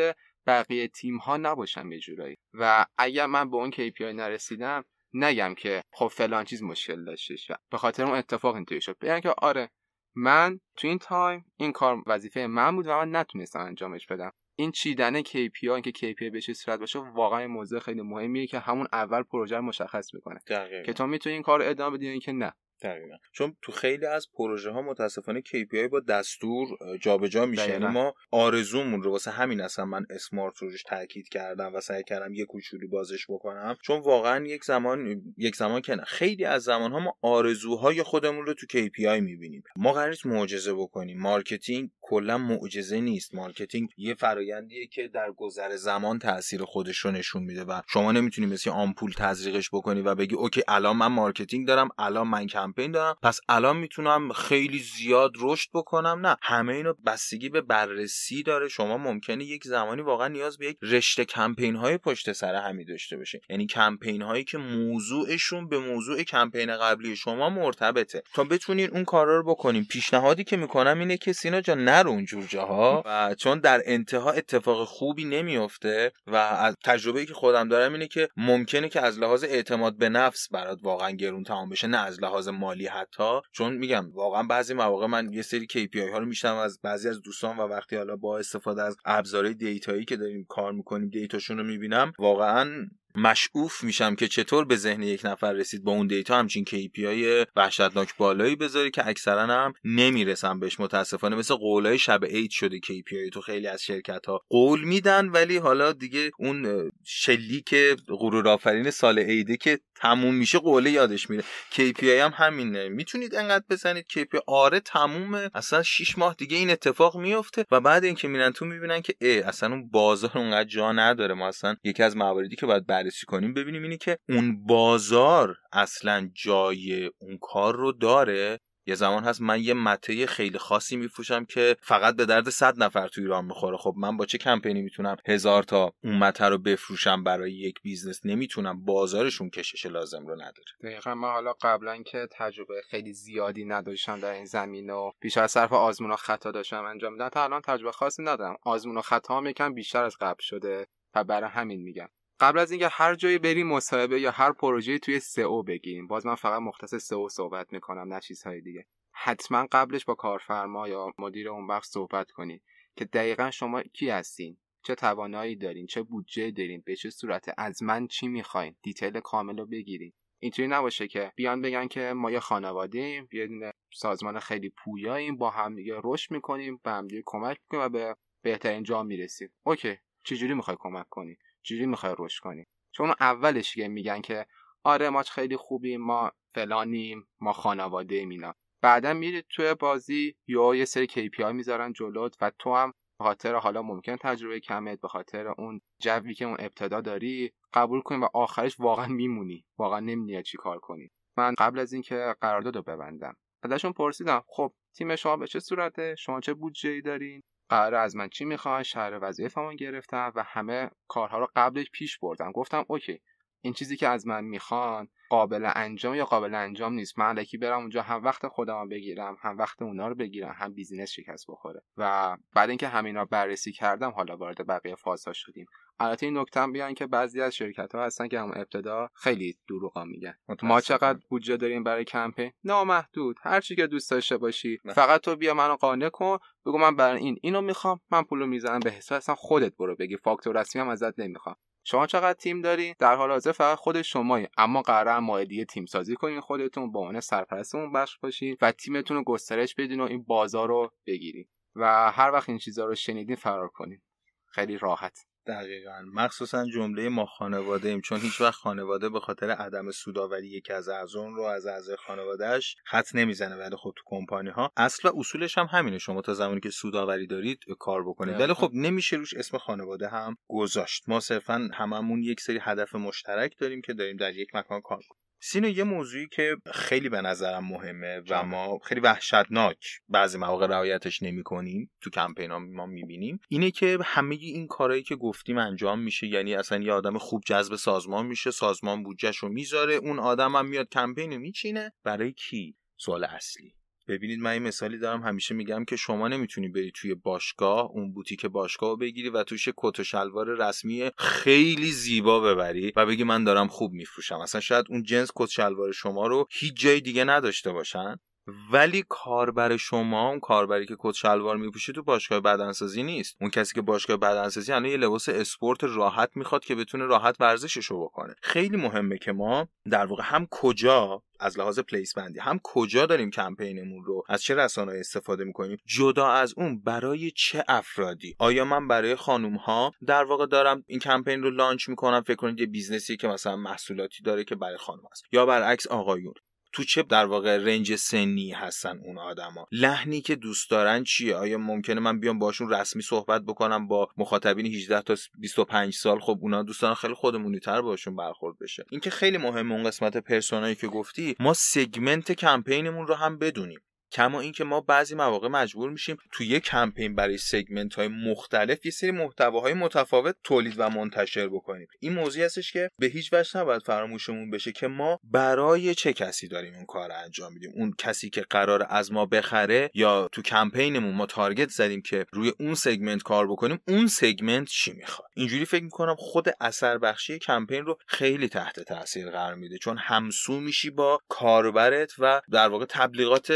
بقیه تیم ها نباشم یه جورایی. و اگر من به اون KPI نرسیدم نگم که خب فلان چیز مشکل داشتش به خاطر اون اتفاق اینطوری شد. بگم که آره من تو این تایم این کار وظیفه من بود و من نتونستم انجامش بدم. این چیدن KPI اینکه KPI به چه صورت باشه واقعا موضوع خیلی مهمیه که همون اول پروژه رو مشخص می‌کنه. که تو می‌تونی این کار ادامه بدی که نه. دقیقا چون تو خیلی از پروژه ها متاسفانه KPI با دستور جابجا جا میشه. یعنی ما آرزومون رو واسه همین اصلا من smart روش تاکید کردم و سعی کردم یه کوچولو بازش بکنم. چون واقعا یک زمان یک زمان که نه. خیلی از زمان ها ما آرزوهای خودمون رو تو KPI می‌بینیم. ما قرار معجزه بکنیم. marketing کلا معجزه نیست. marketing یه فرایندیه که در گذر زمان تاثیر خودش رو نشون میده و شما نمی‌تونی مثل آمپول تزریقش بکنی و بگی okay الان من marketing دارم الان من کمپین دارم. پس الان می‌تونم خیلی زیاد رشد بکنم. نه همه اینو بستگی به بررسی داره. شما ممکنه یک زمانی واقعا نیاز به یک رشته کمپین های پشت سر همی داشته باشه یعنی کمپین هایی که موضوعشون به موضوع کمپین قبلی شما مرتبطه. تا بتونین اون کارا رو بکنین. پیشنهادی که می‌کنم اینه که سینا جان نرو اونجور جاها. و چون در انتها اتفاق خوبی نمیفته و از تجربه که خودم دارم اینه که ممکنه که از لحاظ اعتماد به نفس برات واقعا گرون تمام بشه. نه از لحاظ مالی حتی چون میگم واقعا بعضی مواقع من یه سری KPI ها رو میشنوم از بعضی از دوستان و وقتی حالا با استفاده از ابزارهای data یی که داریم کار می‌کنیم دیتاشون رو می‌بینم واقعا مشعوف میشم که چطور به ذهن یک نفر رسید با اون دیتا همچین KPI وحشتناک بالایی بذاری که اکثرا هم نمی‌رسن بهش. متاسفانه مثل قولای شب عید شده KPI تو خیلی از شرکت ها قول میدن ولی حالا دیگه اون شلیک غرور آفرین سال عیده که تموم میشه قوله یادش میره. KPI هم همینه. می‌تونید انقدر بزنید KPI آره تمومه. اصلا 6 ماه دیگه این اتفاق میفته و بعد اینکه میرن تو می‌بینن که ای اصلا اون بازار اونقدر جا نداره. ما اصلا یکی از مواردی که باید بررسی کنیم ببینیم اینه که اون بازار اصلا جای اون کار رو داره. یه زمان هست من یه مته خیلی خاصی میفروشم که فقط به درد صد نفر تو ایران می‌خوره. خب من با چه کمپینی می‌تونم هزار تا اون مته رو بفروشم برای یک business؟ نمی‌تونم. بازارشون کشش لازم رو نداره. دقیقا من حالا قبلا که تجربه خیلی زیادی نداشتم در این زمینه و بیشتر صرف آزمون و خطا داشتم انجام میدم تا الان تجربه خاصی ندارم. آزمون و خطا هم یکم بیشتر از قبل شده و برای همین میگم. قبل از اینکه هر جایی بریم مصاحبه یا هر پروژه توی سئو بگیریم باز من فقط مختص سئو صحبت می‌کنم نه چیزهای دیگه. حتما قبلش با کارفرما یا مدیر اون بخش صحبت کنید که دقیقا شما کی هستین چه توانایی دارین چه بودجه دارین به چه صورت از من چی می‌خواین detail کامل رو بگیرین. اینطوری نباشه که بیان بگن که ما یه خانواده ایم یه سازمان خیلی پویاییم با همدیگه رشد می‌کنیم به همدیگه کمک می‌کنیم و به بهترین جا می‌رسیم. Okay. چجوری می‌خوای کمک کنی؟ چجوری می‌خوای رشد کنی؟ چون اولش که میگن که آره ما خیلی خوبیم ما فلانیم ما خانواده مینا بعدا میری توی بازی یا یه سری KPI می‌ذارن جلوت و تو هم به خاطر حالا ممکن تجربه کمت به خاطر اون جوی که اون ابتدا داری قبول کنی و آخرش واقعا میمونی. واقعا نمی‌دونی چی کار کنی. من قبل از اینکه قرارداد رو ببندم ازشون پرسیدم خب تیم شما به چه صورته؟ شما چه بودجه ای دارین؟ قرار از من چی می‌خوان شهر وظیفمون گرفتم و همه کارها رو قبلش پیش بردم. گفتم اوکی این چیزی که از من می‌خوان قابل انجام یا قابل انجام نیست. من علکی برم اونجا هم وقت خودم بگیرم هم وقت اونا رو بگیرم هم بیزینس شکست بخوره. و بعد اینکه همینا بررسی کردم حالا وارد بقیه فازها شدیم. البته این نکته هم بیان که بعضی از شرکت ها هستن که هم ابتدا خیلی دروغا میگن. ما چقدر بودجه داریم برای کمپین نامحدود. هر چی که دوست داشته باشی. فقط تو بیا منو قانع کن. بگو من برای این اینو می‌خوام. من پولو می‌زنم به حساب اصلا خودت برو بگی. فاکتور رسمی هم ازت نمی‌خوام. شما چقدر تیم داری؟ در حال حاضر فقط خود شمایی. اما قرار ماه تیم سازی کنین. خودتون با عنوان سرپرست اون بخش باشین و تیمتون رو گسترش بدین و این بازار رو بگیرین. و هر وقت این چیزها رو شنیدین فرار کنین. خیلی راحت. دقیقا. مخصوصا جمله ما خانواده ایم چون هیچ وقت خانواده به خاطر عدم سوداوری یکی از اعضان رو از اعضای خانوادهش خط نمی‌زنه. ولی خب تو کمپانی ها اصل و اصولش هم همینه. شما تا زمانی که سوداوری دارید کار بکنید. ولی خب نمیشه روش اسم خانواده هم گذاشت. ما صرفا هممون یک سری هدف مشترک داریم که داریم در یک مکان کار کنیم سینو یه موضوعی که خیلی به نظرم مهمه و ما خیلی وحشتناک بعضی مواقع رعایتش نمی کنیم. تو کمپین ها ما می‌بینیم اینه که همه این کارهایی که گفتیم انجام میشه. یعنی اصلا یه آدم خوب جذب سازمان میشه. سازمان بودجهش رو می‌ذاره. اون آدم هم میاد کمپین رو میچینه. برای کی؟ سوال اصلی. ببینید من این مثالی دارم همیشه میگم که شما نمی‌تونی بری توی باشگاه اون بوتیک باشگاه رو بگیری و توش کت و شلوار رسمی خیلی زیبا ببری و بگی من دارم خوب میفروشم. اصلا شاید اون جنس کت شلوار شما رو هیچ جای دیگه نداشته باشن. ولی کاربر شما اون کاربری که کت شلوار میپوشه تو باشگاه بدنسازی نیست. اون کسی که باشگاه بدنسازی الان یه لباس اسپورت راحت می‌خواد که بتونه راحت ورزشش رو بکنه. خیلی مهمه که ما در واقع هم کجا از لحاظ place بندی هم کجا داریم کمپینمون رو از چه رسانه استفاده می‌کنیم؟ جدا از اون برای چه افرادی؟ آیا من برای خانوم ها در واقع دارم این کمپین رو launch می‌کنم؟ فکر کنید یه business ی که مثلا محصولاتی داره که برای خانم است یا برعکس آقایون. تو چه در واقع range سنی هستن اون آدما؟ لحنی که دوست دارن چیه؟ آیا ممکنه من بیام باشون رسمی صحبت بکنم با مخاطبین 18 تا 25 سال؟ خب اونا دوست دارن خیلی خودمونی تر باشون برخورد بشه. این که خیلی مهمه اون قسمت persona یی که گفتی ما segment کمپینمون رو هم بدونیم. کما اینکه ما بعضی مواقع مجبور میشیم تو یک کمپین برای segment های مختلف یه سری محتواهای متفاوت تولید و منتشر بکنیم. این موضوعی هستش که به هیچ وجه نباید فراموشمون بشه که ما برای چه کسی داریم اون کار انجام میدیم؟ اون کسی که قرار از ما بخره یا تو کمپینمون ما target زدیم که روی اون segment کار بکنیم اون segment چی می‌خواد؟ اینجوری فکر می‌کنم خود اثر بخشی کمپین رو خیلی تحت تاثیر قرار میده. چون همسو میشی با کاربرت و در واقع تبلیغات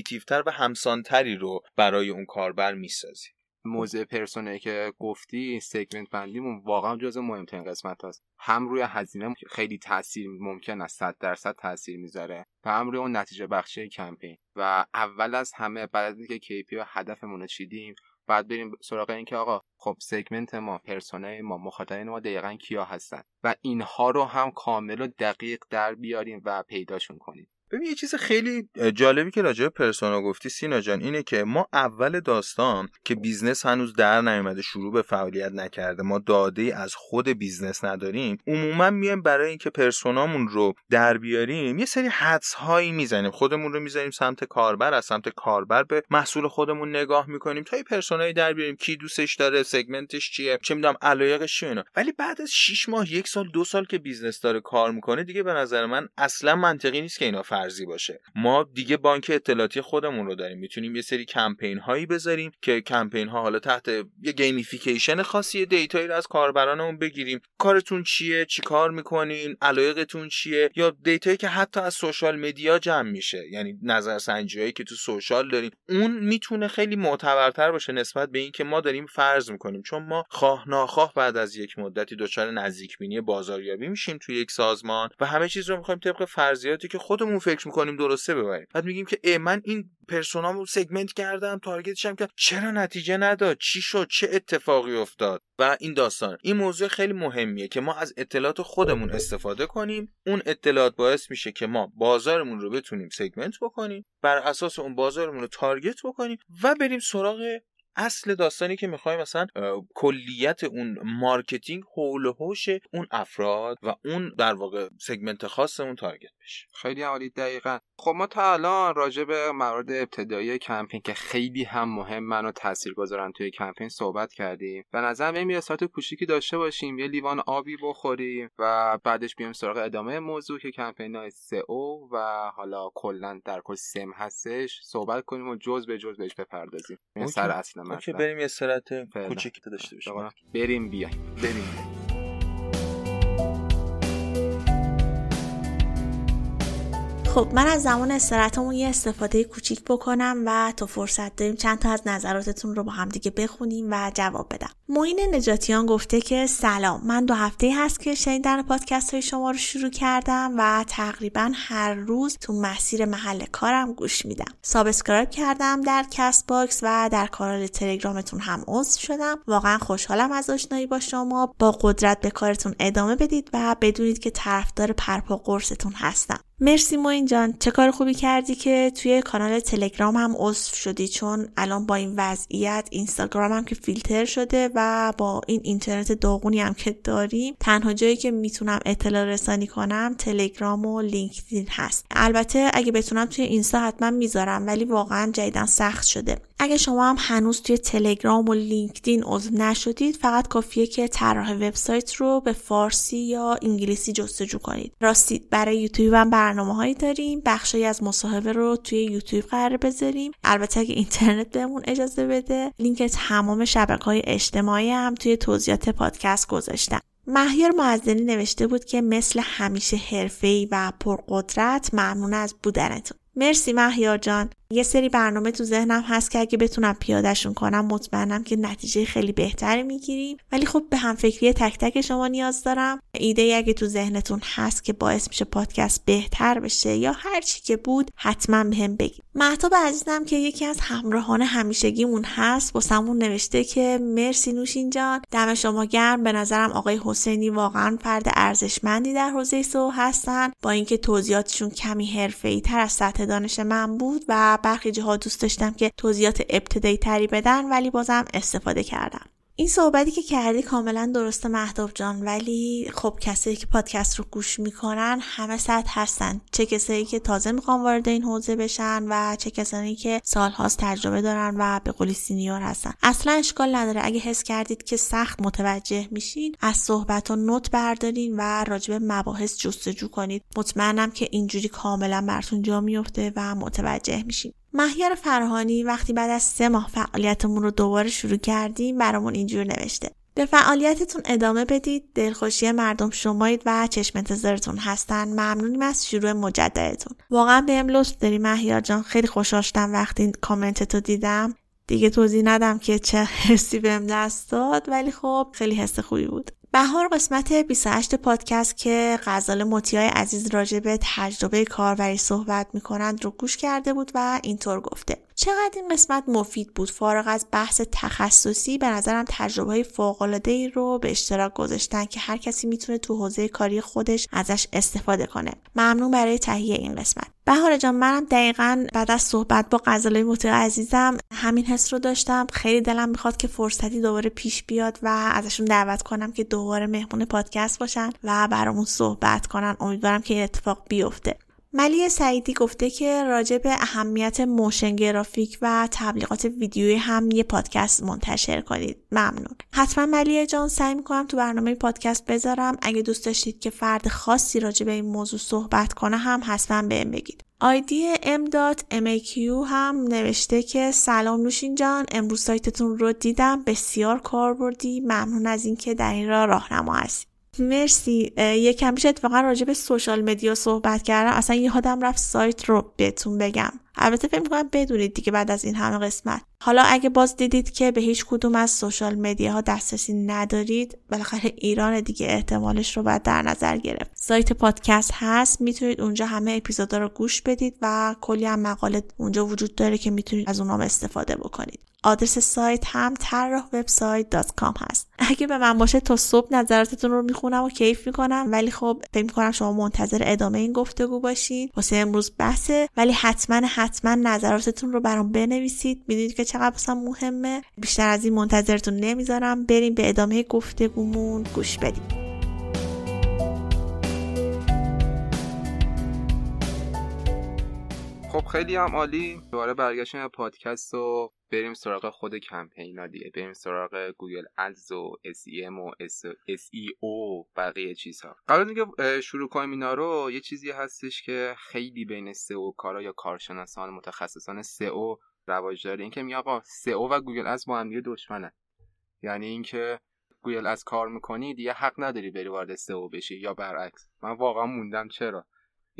نیتیوتر و همسانتری رو برای اون کاربر می‌سازی. موضع پرسونه که گفتی سگمنت بندیمون واقعا جز مهمترین قسمت هست هم روی هزینه خیلی تاثیر ممکن است 100 درصد تاثیر می‌ذاره و هم روی اون نتیجه بخشی کمپین. و اول از همه بعد از اینکه KPI و هدفمون رو چیدیم بعد بریم سراغ این که آقا خب segment ما persona ما مخاطبین ما دقیقا کیا هستن؟ و اینها رو هم کامل و دقیق در بیاریم و پیداشون کنیم. ببین یه چیز خیلی جالبی که راجع به persona گفتی سینا جان اینه که ما اول داستان که business هنوز در نیومده شروع به فعالیت نکرده ما داده از خود business نداریم عموما میایم برای اینکه persona مون رو در بیاریم یه سری حدس هایی می‌زنیم خودمون رو می‌زنیم سمت کاربر از سمت کاربر به محصول خودمون نگاه می‌کنیم تا یه persona یی در بیاریم کی دوستش داره segment ش چیه چه می‌دونم علایقش چیه اینا. ولی بعد از 6 ماه یک سال دو سال که business داره کار می‌کنه دیگه به نظر من اصلا منطقی نیست که اینا فرضی باشه. ما دیگه بانک اطلاعاتی خودمون رو داریم. می‌تونیم یه سری کمپین هایی بذاریم که کمپین ها حالا تحت یه gamification خاصی data یی رو از کاربرانمون بگیریم. کارتون چیه؟ چی کار می‌کنین؟ علایقتون چیه؟ یا data یی که حتی از social media جمع میشه. یعنی نظرسنجی هایی که تو social داریم. اون می‌تونه خیلی معتبرتر باشه نسبت به اینکه ما داریم فرض می‌کنیم. چون ما خواه ناخواه بعد از یک مدتی دچار نزدیک بینی بازاریابی میشیم توی یک سازمان و همه چیز رو می‌خوایم طبق فرضیاتی که خودمون فکر می‌کنیم درسته ببریم. بعد میگیم که ای من این persona مو segment کردم target شم که چرا نتیجه نداد؟ چی شد؟ چه اتفاقی افتاد؟ و این داستان. این موضوع خیلی مهمیه که ما از اطلاعات خودمون استفاده کنیم. اون اطلاعات باعث میشه که ما بازارمون رو بتونیم segment بکنیم. بر اساس اون بازارمون رو target بکنیم و بریم سراغ اصل داستانی که می‌خوایم مثلا کلیت اون marketing حول و حوش اون افراد و اون در واقع segment خاص اون target بشه. خیلی عالی دقیقا. خب ما تا الان راجع به موارد ابتدایی کمپین که خیلی هم مهم و تاثیر گذارن توی کمپین صحبت کردیم. به نظر میاد یه استراحت کوچیکی داشته باشیم یه لیوان آبی بخوریم و بعدش بیایم سراغ ادامه موضوع که کمپین های او و حالا کلا در کل سم هستش صحبت کنیم و جزء به جزء بهش بپردازیم. این سر اصل. مثلا بریم یه استراحت کوچیکی داشته باشیم بریم بیایم. بریم خب من از زمان استراحتمون یه استفاده کوچیک بکنم و تا فرصت داریم چند تا از نظراتتون رو با هم دیگه بخونیم و جواب بدم. معین نجاتیان گفته که سلام من دو هفته هست که شنیدن پادکست های شما رو شروع کردم و تقریبا هر روز تو مسیر محل کارم گوش میدم. subscribe کردم در کست‌باکس و در کانال تلگرامتون هم عضو شدم. واقعا خوشحالم از آشنایی با شما. با قدرت به کارتون ادامه بدید و بدونید که طرفدار پرپا قرصتون هستم. مرسی معین جان. چه کار خوبی کردی که توی کانال تلگرام هم عضو شدی؟ چون الان با این وضعیت اینستاگرام هم که فیلتر شده و با این اینترنت داغونی هم که داریم تنها جایی که می‌تونم اطلاع رسانی کنم تلگرام و لینکدین هست. البته اگه بتونم توی اینستا حتما می‌ذارم ولی واقعا جدیدا سخت شده. اگه شما هم هنوز توی تلگرام و لینکدین عضو نشدید فقط کافیه که طراح وبسایت رو به فارسی یا انگلیسی جستجو کنید. راستی برای یوتیوب هم برنامه هایی داریم. بخشی از مصاحبه رو توی یوتیوب قرار بذاریم. البته اگه اینترنت بهمون اجازه بده لینک تمام شبکه های اجتماعی هم توی توضیحات پادکست گذاشتم. مهیار معزنی نوشته بود که مثل همیشه حرفه‌ای و پرقدرت ممنون از بودنتون. مرسی مهیار جان. یه سری برنامه تو ذهنم هست که اگه بتونم پیادهشون کنم مطمئنم که نتیجه خیلی بهتری می‌گیریم. ولی خب به همفکری تک تک شما نیاز دارم. ایده اگه تو ذهنتون هست که باعث میشه پادکست بهتر بشه یا هر چی که بود حتما بهم بگید. محتاب عزیزم که یکی از همراهان همیشگیمون هست واسمون نوشته که مرسی نوشین جان. دم شما گرم. به نظرم آقای حسینی واقعا فرد ارزشمندی در حوزه سو هستن. با اینکه توضیحاتشون کمی حرفه‌ای تر از سطح دانش من بود و برخی جاها دوست داشتم که توضیحات ابتدایی تری بدن ولی بازم استفاده کردم. این صحبتی که کردی کاملا درسته مهداب جان ولی خب کسایی که پادکست رو گوش می‌کنن همه سطح هستن. چه کسایی که تازه می‌خوان وارد این حوزه بشن و چه کسانی که سالهاست تجربه دارن و به قولی سینیور هستن. اصلا اشکال نداره. اگه حس کردید که سخت متوجه میشین از صحبت و نوت بردارین و راجب مباحث جستجو کنید. مطمئنم که اینجوری کاملا براتون جا میفته و متوجه میشین. مهیار فرهانی وقتی بعد از سه ماه فعالیتمون رو دوباره شروع کردیم برامون اینجور نوشته. به فعالیتتون ادامه بدید دلخوشی مردم شمایید و چشم انتظارتون هستن. ممنونیم از شروع مجددتون. واقعا بهم لطف داری مهیار جان. خیلی خوشحال شدم وقتی کامنتتو دیدم. دیگه توضیح ندم که چه حسی بهم دست داد ولی خب خیلی حس خوبی بود. بهار قسمت 28 پادکست که غزال مطیای عزیز راجع به تجربه کاربری صحبت می‌کنند رو گوش کرده بود و اینطور گفته. چقدر این قسمت مفید بود؟ فارغ از بحث تخصصی به نظرم تجربه های ای رو به اشتراک گذاشتن که هر کسی می‌تونه تو حوزه کاری خودش ازش استفاده کنه. ممنون برای تهیه این قسمت. بهار جان منم دقیقا بعد از صحبت با غزاله مطیع عزیزم همین حس رو داشتم. خیلی دلم می‌خواد که فرصتی دوباره پیش بیاد و ازشون دعوت کنم که دوباره مهمون پادکست باشن و برامون صحبت کنن. امیدوارم که این اتفاق بیفته. ملیه سعیدی گفته که راجع به اهمیت motion graphic و تبلیغات ویدیویی هم یه پادکست منتشر کنید. ممنون. حتما ملیه جان سعی می‌کنم تو برنامه پادکست بذارم. اگه دوست داشتید که فرد خاصی راجع به این موضوع صحبت کنه هم حتما بهم بگید. ID m.maq هم نوشته که سلام نوشین جان امروز سایتتون رو دیدم. بسیار کاربردی ممنون از اینکه در این راه راهنما هستید مرسی. یکم پیش اتفاقا راجع به social media صحبت کردم. اصلا یادم رفت سایت رو بهتون بگم. البته فکر می‌کنم بدونید دیگه بعد از این همه قسمت. حالا اگه باز دیدید که به هیچ کدوم از social media ها دسترسی ندارید بالاخره ایران دیگه احتمالش رو باید در نظر گرفت. سایت پادکست هست. می‌تونید اونجا همه اپیزودا رو گوش بدید و کلی هم مقاله اونجا وجود داره که می‌تونید از اونام استفاده بکنید. آدرس سایت هم طراح وبسایت dot هست. اگه به من باشه تا صبح نظراتتون رو می‌خونم و کیف می‌کنم ولی خب فکر می‌کنم شما منتظر ادامه این گفتگو باشین. واسه امروز بحثه ولی حتما حتما نظراتتون رو برام بنویسید. می‌دونید که چقدر بسام مهمه. بیشتر از این منتظرتون نمی‌ذارم. بریم به ادامه گفتگومون. گوش بدیم خب خیلی هم عالی. دوباره برگشتیم پادکست و بریم سراغ خود کمپینا دیگه. بریم سراغ گوگل ادز و SEM و SEO بقیه چیزها. قبل اینکه شروع کنیم اینا رو. یه چیزی هستش که خیلی بین SEO کارا یا کارشناسان متخصصان SEO رواج داره. اینکه میگه آقا SEO و Google Ads با هم دشمنن. یعنی اینکه Google Ads کار می‌کنی دیگه حق نداری بری وارد SEO بشی یا برعکس. من واقعا موندم چرا.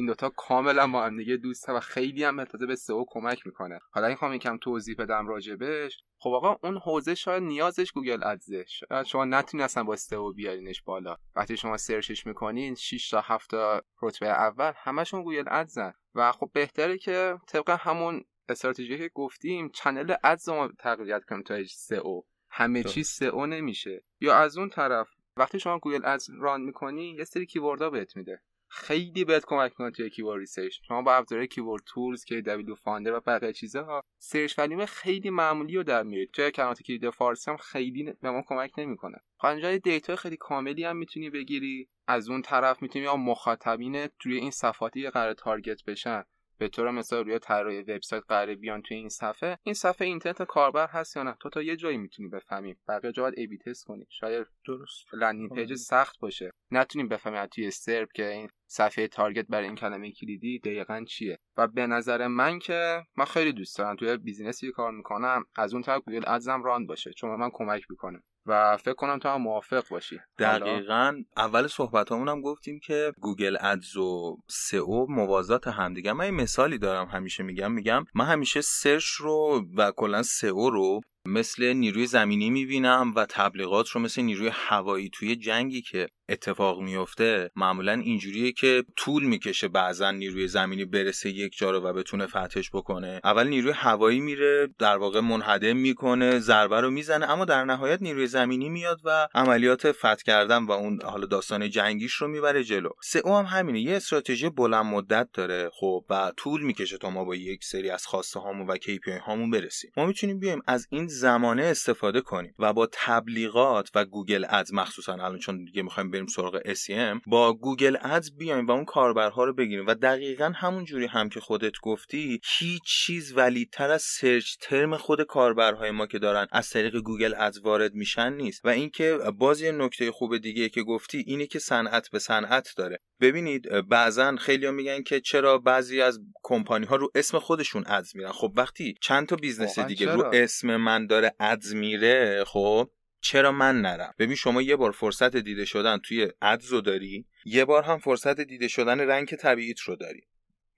این دوتا کاملا با هم دیگه دوسته و خیلی هم البته به SEO کمک می‌کنه. حالا این می‌خواهم یکم توضیح بدم راجبش خب آقا اون حوزه شاید نیازش Google Ads ه. شاید شما نتونید اصلا با SEO بیارینش بالا. وقتی شما search ش می‌کنین 6 تا 7 تا رتبه اول همشون Google Ads ن. و خب بهتره که طبق همون استراتژی که گفتیم channel ads ما تقویت کنیم تا SEO. همه چیز SEO نمیشه. یا از اون طرف وقتی شما Google Ads run می‌کنی یه سری keyword ها بهت میده. خیلی بهت کمک می‌کنه توی keyword research. شما با ابزارهای keyword tools که KWFinder و بقیه چیزها search volume خیلی معمولی رو در میارید توی کلمات کلیدی فارسی هم خیلی به ما کمک نمی‌کنه. اینجا data خیلی کاملی هم می‌تونی بگیری. از اون طرف می‌تونی یا مخاطبین توی این صفحاتی قرار target بشن به طور مثال روی طراحی وبسایت قرار بیان توی این صفحه این صفحه intent کاربر هست یا نه؟ تو تا یه جایی می‌تونی بفهمی. بقیه جا باید A/B test کنی. شاید درست. landing page سخت باشه. نتونیم بفهمیم توی SERP که این صفحه target برای این کلمه کلیدی دقیقا چیه. و به نظر من که من خیلی دوست دارم. توی business ی کار می‌کنم. از اون طرف Google Ads م run باشه. چون من کمک می‌کنه. و فکر کنم تو هم موافق باشی. دقیقا. اول صحبت هم گفتیم که Google Ads و SEO موازات همدیگه. من یه مثالی دارم همیشه میگم. میگم من همیشه search رو و کلا SEO رو مثل نیروی زمینی می‌بینم و تبلیغات رو مثل نیروی هوایی توی جنگی که اتفاق میفته معمولا اینجوریه که طول می‌کشه بعضا نیروی زمینی برسه یک جا رو و بتونه فتحش بکنه. اول نیروی هوایی میره در واقع منهدم می‌کنه ضربه رو می‌زنه اما در نهایت نیروی زمینی میاد و عملیات فتح کردن و اون حالا داستان جنگیش رو می‌بره جلو. SEO هم همینه یه استراتژی بلند مدت داره خب و طول می‌کشه تا ما با یک سری از خواسته هامون و KPI هامون برسیم. ما می‌تونیم بیایم از این زمانه استفاده کنیم و با تبلیغات و Google Ads مخصوصا الان چون دیگه می‌خوایم بریم سراغ SEM با Google Ads بیایم و اون کاربرها رو بگیریم و دقیقا همون جوری هم که خودت گفتی هیچ چیز valid تر از search term خود کاربرهای ما که دارن از طریق Google Ads وارد میشن نیست. و اینکه باز یه نکته خوب دیگه که گفتی اینه که صنعت به صنعت داره. ببینید بعضا خیلی میگن که چرا بعضی از کمپانی ها رو اسم خودشون ads میرن خب وقتی چند تا business دیگه رو اسم من داره ads میره خب؟ چرا من نرم؟ ببین شما یه بار فرصت دیده شدن توی ads داری یه بار هم فرصت دیده شدن rank طبیعیت رو داری.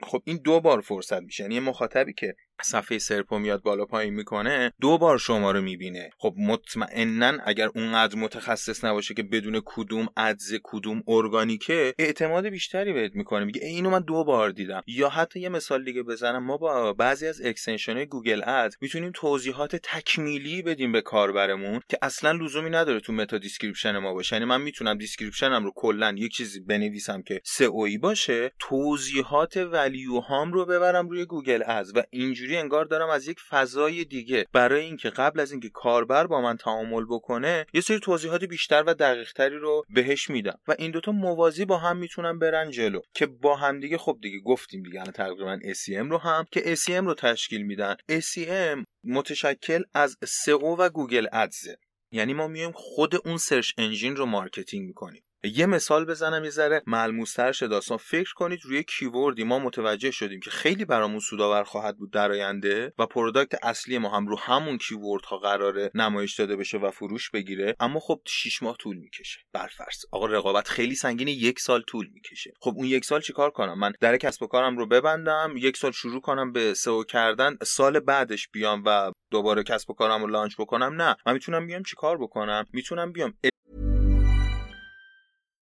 خب این دو بار فرصت میشه یعنی مخاطبی که صفحه SERP و میاد بالا پایین می‌کنه دو بار شما رو می‌بینه. خب مطمئنا اگر اونقدر متخصص نباشه که بدون کدوم ads کدوم ارگانیکه اعتماد بیشتری بهت می‌کنه. میگه اینو من دو بار دیدم. یا حتی یه مثال دیگه بزنم. ما با بعضی از extension گوگل اد می‌تونیم توضیحات تکمیلی بدیم به کاربرمون که اصلا لزومی نداره تو meta description ما باشه. یعنی من می‌تونم description م رو کلا یک چیزی بنویسم که SEO یی باشه توضیحات value هام رو ببرم روی گوگل ادز و اینجوری انگار دارم از یک فضای دیگه. برای اینکه قبل از اینکه کاربر با من تعامل بکنه یه سری توضیحات بیشتر و دقیقتری رو بهش میدم. و این دوتا موازی با هم می‌تونن برن جلو. که با هم دیگه خب دیگه گفتیم دیگه تقریبا SEM رو هم که SEM رو تشکیل میدن. SEM متشکل از SEO و گوگل ادزه یعنی ما میایم خود اون search engine رو marketing می‌کنیم. یه مثال بزنم یه ذره ملموستر شه داستان. فکر کنید روی keyword ی ما متوجه شدیم که خیلی برامون سودآور خواهد بود در آینده و product اصلی ما هم رو همون keyword ها قراره نمایش داده بشه و فروش بگیره. اما خب 6 ماه طول می‌کشه. برفرض. آقا رقابت خیلی سنگینه یک سال طول می‌کشه. خب اون یک سال چیکار کنم؟ من در کسب و کارم رو ببندم یک سال شروع کنم به SEO کردن سال بعدش بیام و دوباره کسب و کارم رو launch بکنم؟ نه. من می‌تونم بیام چیکار بکنم؟ می‌تونم بیام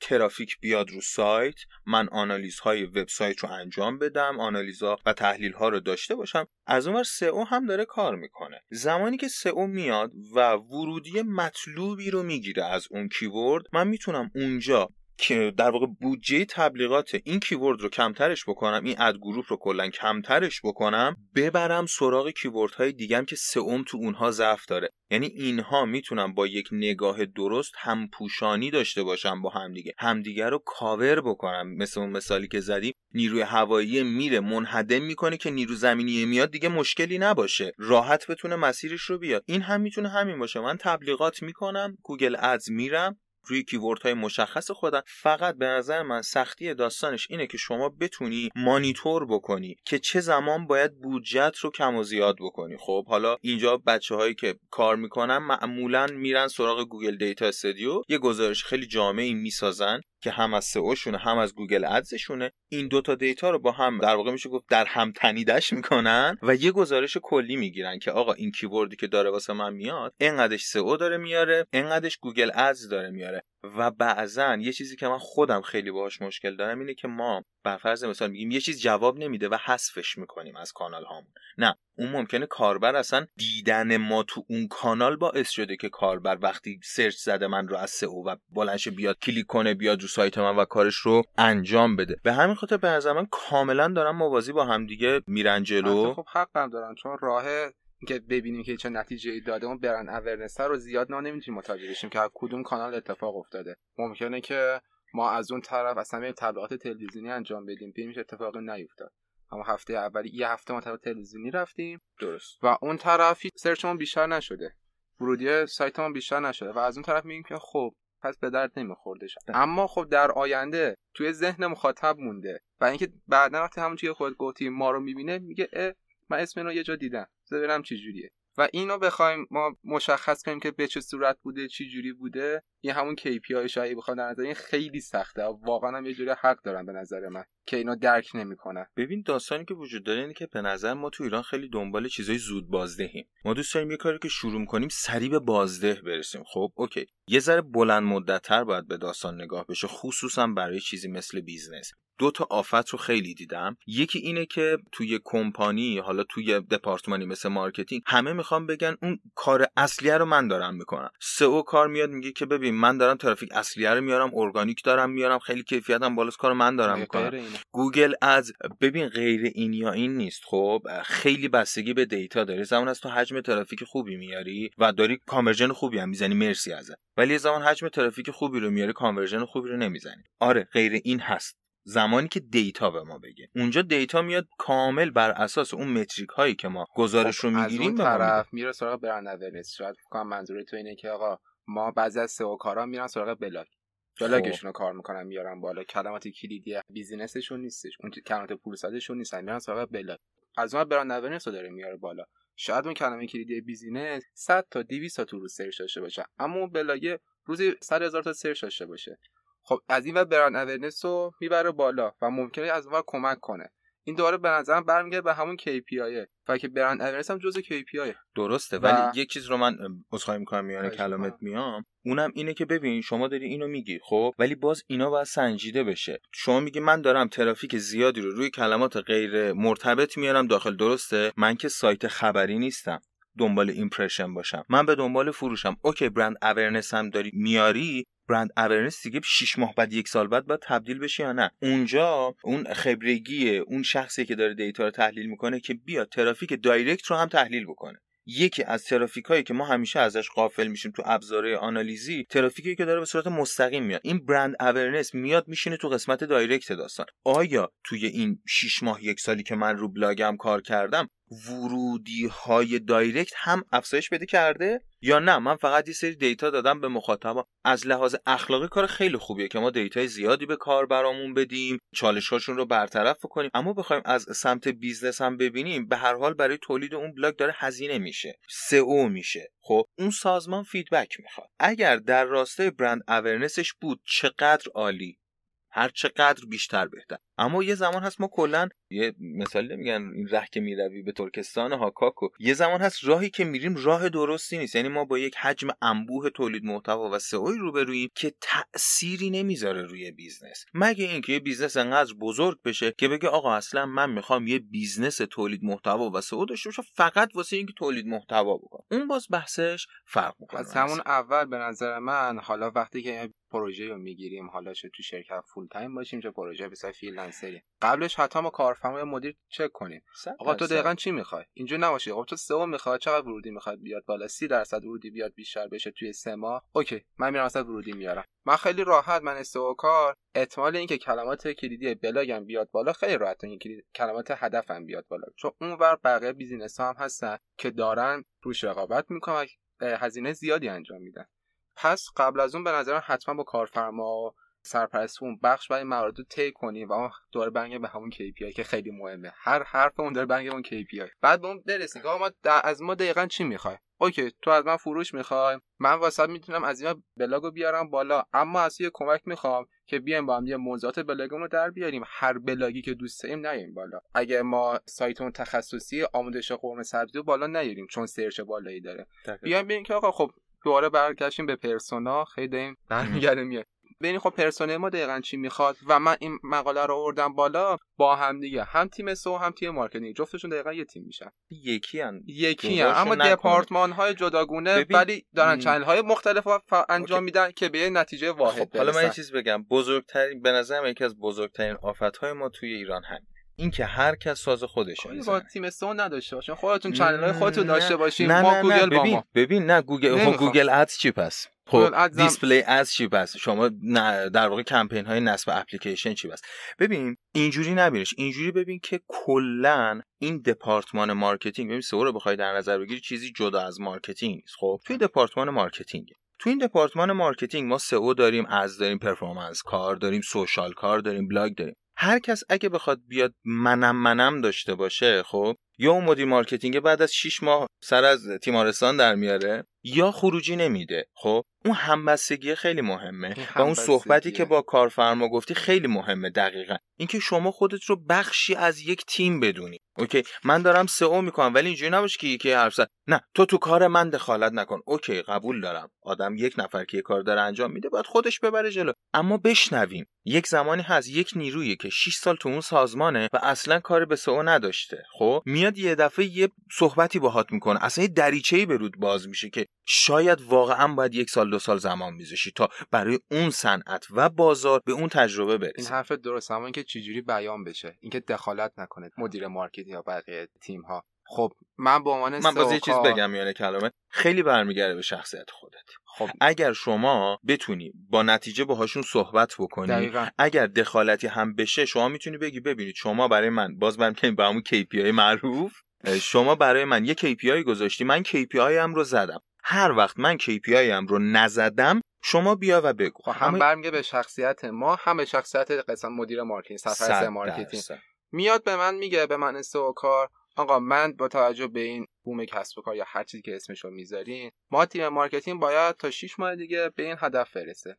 ترافیک بیاد رو سایت من آنالیز های وبسایت رو انجام بدم آنالیزها و تحلیل ها رو داشته باشم. از اونور SEO هم داره کار می‌کنه. زمانی که SEO میاد و ورودی مطلوبی رو می‌گیره از اون keyword من می‌تونم اونجا که در واقع بودجه تبلیغات این keyword رو کمترش بکنم این ad group رو کلا کمترش بکنم ببرم سراغ keyword های دیگم که SEO م تو اونها ضعف داره. یعنی اینها می‌تونم با یک نگاه درست هم پوشانی داشته باشم با همدیگه. همدیگه رو کاور بکنم. مثل اون مثالی که زدیم نیروی هوایی میره منهدم می‌کنه که نیرو زمینی میاد دیگه مشکلی نباشه. راحت بتونه مسیرش رو بیاد. این هم می‌تونه همین باشه. من تبلیغات می‌کنم گوگل ادز میرم. روی keyword های مشخص خودم فقط به نظر من سختی داستانش اینه که شما بتونی مانیتور بکنی که چه زمان باید بودجت رو کم و زیاد بکنی. خب حالا اینجا بچه هایی که کار می‌کنن معمولا میرن سراغ گوگل دیتا استودیو یه گزارش خیلی جامعی می‌سازن. که هم از SEO شونه هم از گوگل ادزشونه. این دوتا data رو با هم در واقع میشه گفت در هم تنیدش می‌کنن و یه گزارش کلی می‌گیرن که آقا این keyword ی که داره واسه من میاد اینقدرش SEO داره میاره اینقدرش گوگل ادز داره میاره. و بعضا یه چیزی که من خودم خیلی باهاش مشکل دارم اینه که ما بر فرض مثال میگیم یه چیز جواب نمیده و حذفش می‌کنیم از کانال هامون. نه اون ممکنه کاربر اصلا دیدن ما تو اون کانال باعث شده که کاربر وقتی search زده من رو از SEO و بلنش بیاد کلیک کنه بیاد رو سایت من و کارش رو انجام بده. به همین خاطر به نظر من کاملا دارم موازی با همدیگه میرن جلو. خب حقم دارن چون راه که ببینیم که چه نتیجه ای داده. اون brand awareness رو زیاد نه نمی‌تونیم متوجه بشیم که کدوم کانال اتفاق افتاده. ممکنه که ما از اون طرف اصلا یه تبلیغات تلویزیونی انجام بدیم. ببینیم چه اتفاقی نیفتاد. اما هفته اولی یه هفته ما طرف تلویزیونی رفتیم. درست. و اون طرف سرچمون بیشتر نشده. ورودی سایتمون بیشتر نشده. و از اون طرف میگیم که خب پس به درد نمیخورده شد اما خب در آینده توی ذهن مخاطب مونده. و اینکه بعدا وقتی همون چیه خود گفتی ما رو می‌بینه میگه اه من اسم رو یه جا دیدم. ببینم چه جوریه. و اینو بخوایم ما مشخص کنیم که به چه صورت بوده چی جوری بوده. یه همون KPI شایی بخوام در نظر این خیلی سخته. واقعا هم یه جوری حق دارن به نظر من که اینا درک نمی‌کنن. ببین داستانی که وجود داره اینه که به نظر ما تو ایران خیلی دنبال چیزای زود بازدهیم. ما دوست داریم یه کاری که شروع کنیم سریع به بازده برسیم. خب اوکی. یه ذره بلند مدتتر باید به داستان نگاه بشه خصوصا برای چیزی مثل business. دو تا آفت رو خیلی دیدم. یکی اینه که توی کمپانی حالا توی دپارتمانی مثل marketing همه می‌خوام بگن اون کار اصلیه رو من دارم می‌کنم. SEO کار میاد میگه که ببین من دارم ترافیک اصلیه رو میارم ارگانیک دارم میارم خیلی کیفیتم بالاست کار من دارم می‌کنم. گوگل ادز ببین غیر این یا این نیست خب خیلی بستگی به data داره زمان از تو حجم ترافیک خوبی میاری و داری conversion خوبی هم می‌زنی مرسی ازه ولی زمان حجم ترافیک خوبی رو میاری conversion خوبی رو نمی‌زنی. آره غیر این هست. زمانی که data به ما بگه. اونجا data میاد کامل بر اساس اون metric هایی که ما گزارش رو می‌گیریم خب، از اون طرف میره سراغ brand awareness شاید کنم منظور تو اینه که آقا ما بعضی از SEO کارا میرن سراغ بلاگ. بلاگشون رو کار می‌کنن میارن بالا. کلمات کلیدی business شون نیستش. اون کلمات پولسازشون نیستن میرن سراغ بلاگ. از اون brand awareness رو داره میاره بالا. شاید اون کلمه کلیدی business 100 تا 200 تا تو رو search داشته باشه. اما اون بلاگ روزی 100 هزار تا search داشته باشه. خب از این و brand awareness رو می‌بره بالا و ممکنه از اون کمک کنه. این دوباره به نظرم برمیگرده به همون KPI و که brand awareness هم جزء KPI. درسته و- ولی یک چیز رو من عذرخواهی می‌کنم میانه کلامت. میام. اونم اینه که ببین شما داری اینو میگی خب؟ ولی باز اینا باید سنجیده بشه. شما میگی من دارم ترافیک زیادی رو روی کلمات غیر مرتبط میارم داخل. درسته؟ من که سایت خبری نیستم. دنبال impression باشم. من به دنبال فروشم. اوکی brand awareness هم داری میاری brand awareness دیگه 6 ماه بعد یک سال بعد باید تبدیل بشه یا نه؟ اونجا اون خبرگی اون شخصی که داره data رو تحلیل می‌کنه که بیاد ترافیک direct رو هم تحلیل بکنه. یکی از ترافیک هایی که ما همیشه ازش غافل میشیم تو ابزارهای آنالیزی ترافیکی که داره به صورت مستقیم میاد. این brand awareness میاد میشینه تو قسمت direct داستان. آیا توی این 6 ماه یک سالی که من رو بلاگم کار کردم ورودی های direct هم افزایش بده کرده؟ یا نه؟ من فقط یه سری data دادم به مخاطبا از لحاظ اخلاقی کار خیلی خوبیه که ما data ی زیادی به کار برامون بدیم چالش هاشون رو برطرف کنیم. اما بخوایم از سمت business هم ببینیم به هر حال برای تولید اون بلاگ داره هزینه میشه. سئو میشه. خب اون سازمان feedback می‌خواد. اگر در راستای brand awareness ش بود چقدر عالی؟ هر چقدر بیشتر بهتر. اما یه زمان هست ما کلا یه مثالی میگن این ره که می‌روی به ترکستان ها. یه زمان هست راهی که میریم راه درستی نیست. یعنی ما با یک حجم انبوه تولید محتوا و سئوی روبروییم که تأثیری نمی‌ذاره روی business. مگه اینکه یه business انقدر بزرگ بشه که بگه آقا اصلا من می‌خوام یه business تولید محتوا و سئو داشته باشم فقط واسه اینکه تولید محتوا بکنم. اون باز بحثش فرق می‌کنه. از همون اول به نظر من حالا وقتی که پروژه رو می‌گیریم حالا چه تو شرکت full time باشیم چه پروژه freelancer ی قبلش حتی ما کارفرما یا مدیر چک کنیم آقا تو دقیقا چی می‌خوای؟ اینجا نباشی. آقا تو سئو می‌خوای. چقدر ورودی می‌خواد بیاد بالا؟ 30 درصد ورودی بیاد بیشتر بشه توی سه ماه. okay. من میرم اصلا ورودی میارم. من خیلی راحت. من سئو کار. احتمال اینکه کلمات کلیدی بلاگم بیاد بالا خیلی راحت. این کلید کلمات هدفم بیاد بالا. چون اونور بقیه بیزینس ها هم هستن که دارن روش رقابت می‌کنن هزینه زیادی انجام میدن. پس قبل از اون به نظرم حتما با کارفرما سرپرست اون بخش برای موارد رو طی کنیم و اون دوباره برگردیم به همون KPI که خیلی مهمه. هر حرف اون داره به اون KPI بعد به اون برسیم که ما از ما دقیقا چی می‌خوای اوکی تو از من فروش می‌خوای. من واسه می‌تونم از این بلاگو بیارم بالا. اما از یه کمک می‌خوام که بیایم با هم یه موضوعات بلاگمون رو در بیاریم. هر بلاگی که دوست داریم نیاریم بالا. اگه ما سایتمون تخصصی آموزش قرمه سبزی رو بالا نیاریم چون سرچ بالایی داره. بیایم ببینیم که آقا خب دوباره برگشتیم به پرسونا. خیلی داریم برمیگرده ببینیم خب پرسونل ما دقیقا چی می‌خواد و من این مقاله رو آوردم بالا با هم دیگه هم تیم سو هم تیم مارکتینگ جفتشون دقیقا یه تیم میشن یکی هن. یکی هم. اما. دپارتمان های جداگونه ببین، ولی دارن. چنل های مختلف انجام اوکی. میدن که به یه نتیجه واحد خب حالا من یه. چیز بگم بزرگترین به نظرم یکی از بزرگترین آفتهای ما توی ایران همین اینکه هر کس ساز خودش با تیم سو نداشته باشین. خودتون چنل های خودتون داشته باشین. نه ما نه گوگل نه با ببین ما ببین نه گوگل خب. گوگل ادز چی پس؟ خب دیسپلی ادز چی پس؟ شما در واقع کمپین های نصب اپلیکیشن چی پس؟ ببین اینجوری نبینش. اینجوری ببین که کلا این دپارتمان مارکتینگ ببین سئو رو بخوای در نظر بگیری چیزی جدا از مارکتینگ نیست. خب توی دپارتمان مارکتینگ تو این دپارتمان marketing ما سئو داریم ads داریم performance کار داریم social کار داریم بلاگ داریم. هر کس اگه بخواد بیاد منم منم داشته باشه خب؟ یا اون مدیر marketing بعد از 6 ماه سر از تیمارستان در میاره یا خروجی نمیده. خب اون همبستگی خیلی مهمه. و اون صحبتی. که با کارفرما گفتی خیلی مهمه دقیقا. اینکه شما خودت رو بخشی از یک تیم بدونی. okay من دارم سئو می‌کنم ولی اینجوری نباشه که یکی حرف زد. نه تو تو کار من دخالت نکن. okay قبول دارم. آدم یک نفر که یه کار داره انجام میده باید خودش ببره جلو. اما بشنویم. یک زمانی هست یک نیرویی که 6 سال تو اون سازمانه و اصلا کار به سئو نداشته. خب میاد یه دفعه یه صحبتی باهات می‌کنه. اصلا یه دریچه‌ای به روت باز میشه که شاید واقعا باید یک سال دو سال زمان میذاشتی تا برای اون صنعت و بازار به اون تجربه این برسی حرف درست اما اینکه چجوری بیان بشه اینکه دخالت نکنه مدیر marketing یا بقیه تیم ها خب من به عنوان من باز یه چیز بگم یعنی کلمه. خیلی برمیگرده به شخصیت خودت. خب. اگر شما بتونی با نتیجه باهاشون صحبت بکنی دقیقا. اگر دخالتی هم بشه شما می‌تونی بگی ببینید شما برای من باز برمیگردیم به همون KPI معروف شما برای من یه KPI گذاشتی من KPI م رو زدم. هر وقت من KPI م رو نزدم شما بیا و بگو. خب هم همه- برمیگرده به شخصیت ما هم به شخصیت قسمت مدیر marketing سرپرست marketing. میاد به من میگه به من سئو کار آقا من با توجه به این بوم کسب و کار یا هر چیزی که اسمشو می‌ذارین ما تیم marketing باید تا 6 ماه دیگه به این هدف برسه.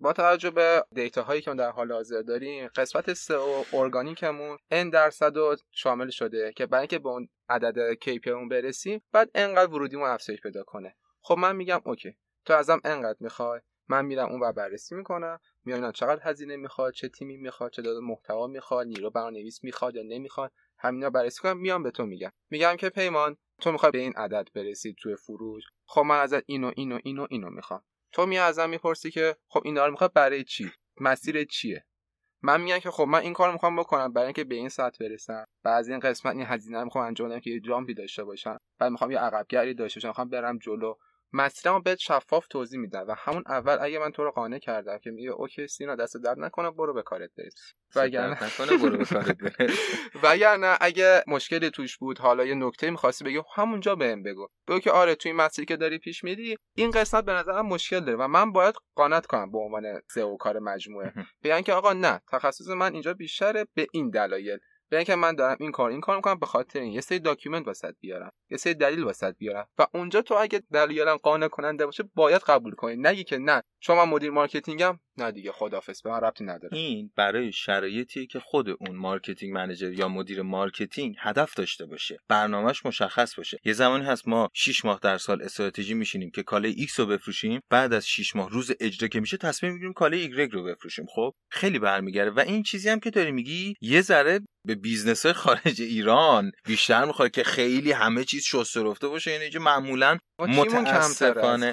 با توجه به data هایی که در حال حاضر داریم قسمت سئو ارگانیکمون n درصد رو شامل شده که برای اینکه به اون عدد KPI اون برسیم بعد انقدر ورودیمون افزایش پیدا کنه. خب من میگم okay تو ازم انقدر می‌خوای من میرم اون و بررسی می‌کنم می‌بینم چقدر هزینه می‌خواد چه تیمی می‌خواد چه داده محتوا می‌خواد نیرو برنامه‌نویس می‌خواد یا نمی‌خواد. همینا بررسی کنم میام به تو میگم. میگم که پیمان تو می‌خوای به این عدد برسی توی فروش؟ خب من ازت اینو اینو اینو اینو می‌خوام. تو می ازم می‌پرسی که خب این رو می‌خواد برای چی؟ مسیر چیه؟ من میگم که خب من این کار می‌خوام بکنم برای اینکه به این سطح برسم. بعضی این قسمت این هزینه رو می‌خوام انجام بدم که یه جامپی داشته باشم. بعد می‌خوام یه عقبگری داشته باشم. می‌خوام برم جلو. مسیرمو بهت شفاف توضیح میدم و همون اول اگه من تو رو قانع کردم که میگه okay سینا دست درد نکنه برو به کارت برس. وگرنه نکنه برو به کارت برس. وگرنه اگه مشکلی توش بود حالا یه نکته می‌خواستی بگی همونجا بهم بگو. بگو که آره توی مسیری که داری پیش میری این قسمت به نظرم مشکل داره و من باید قانعت کنم به عنوان سئو کار مجموعه. بگن که آقا نه تخصص من اینجا بیشتره به این دلایل. به اینکه من دارم این کار این کار می‌کنم به خاطر این. یه سری document واست بیارم یه سری دلیل واست بیارم. و اونجا تو اگه دلیلم قانع کننده باشه باید قبول کنی. نگی که نه. شما مدیر marketing م؟ نه دیگه خدافظ به من ربطی نداره. این برای شرایطی که خود اون marketing manager یا مدیر marketing هدف داشته باشه برنامهش مشخص باشه. یه زمانی هست ما 6 ماه در سال استراتژی میشینیم که کالای ایکس رو بفروشیم بعد از 6 ماه روز اجرا که میشه تصمیم می‌گیریم کالای ایگرگ رو بفروشیم. خب خیلی برمیگره و این چیزی هم که داری میگی یه ذره به business خارج ایران بیشتر می‌خواد که خیلی همه چیز شسته رفته باشه. یعنی که معمولا متاسفانه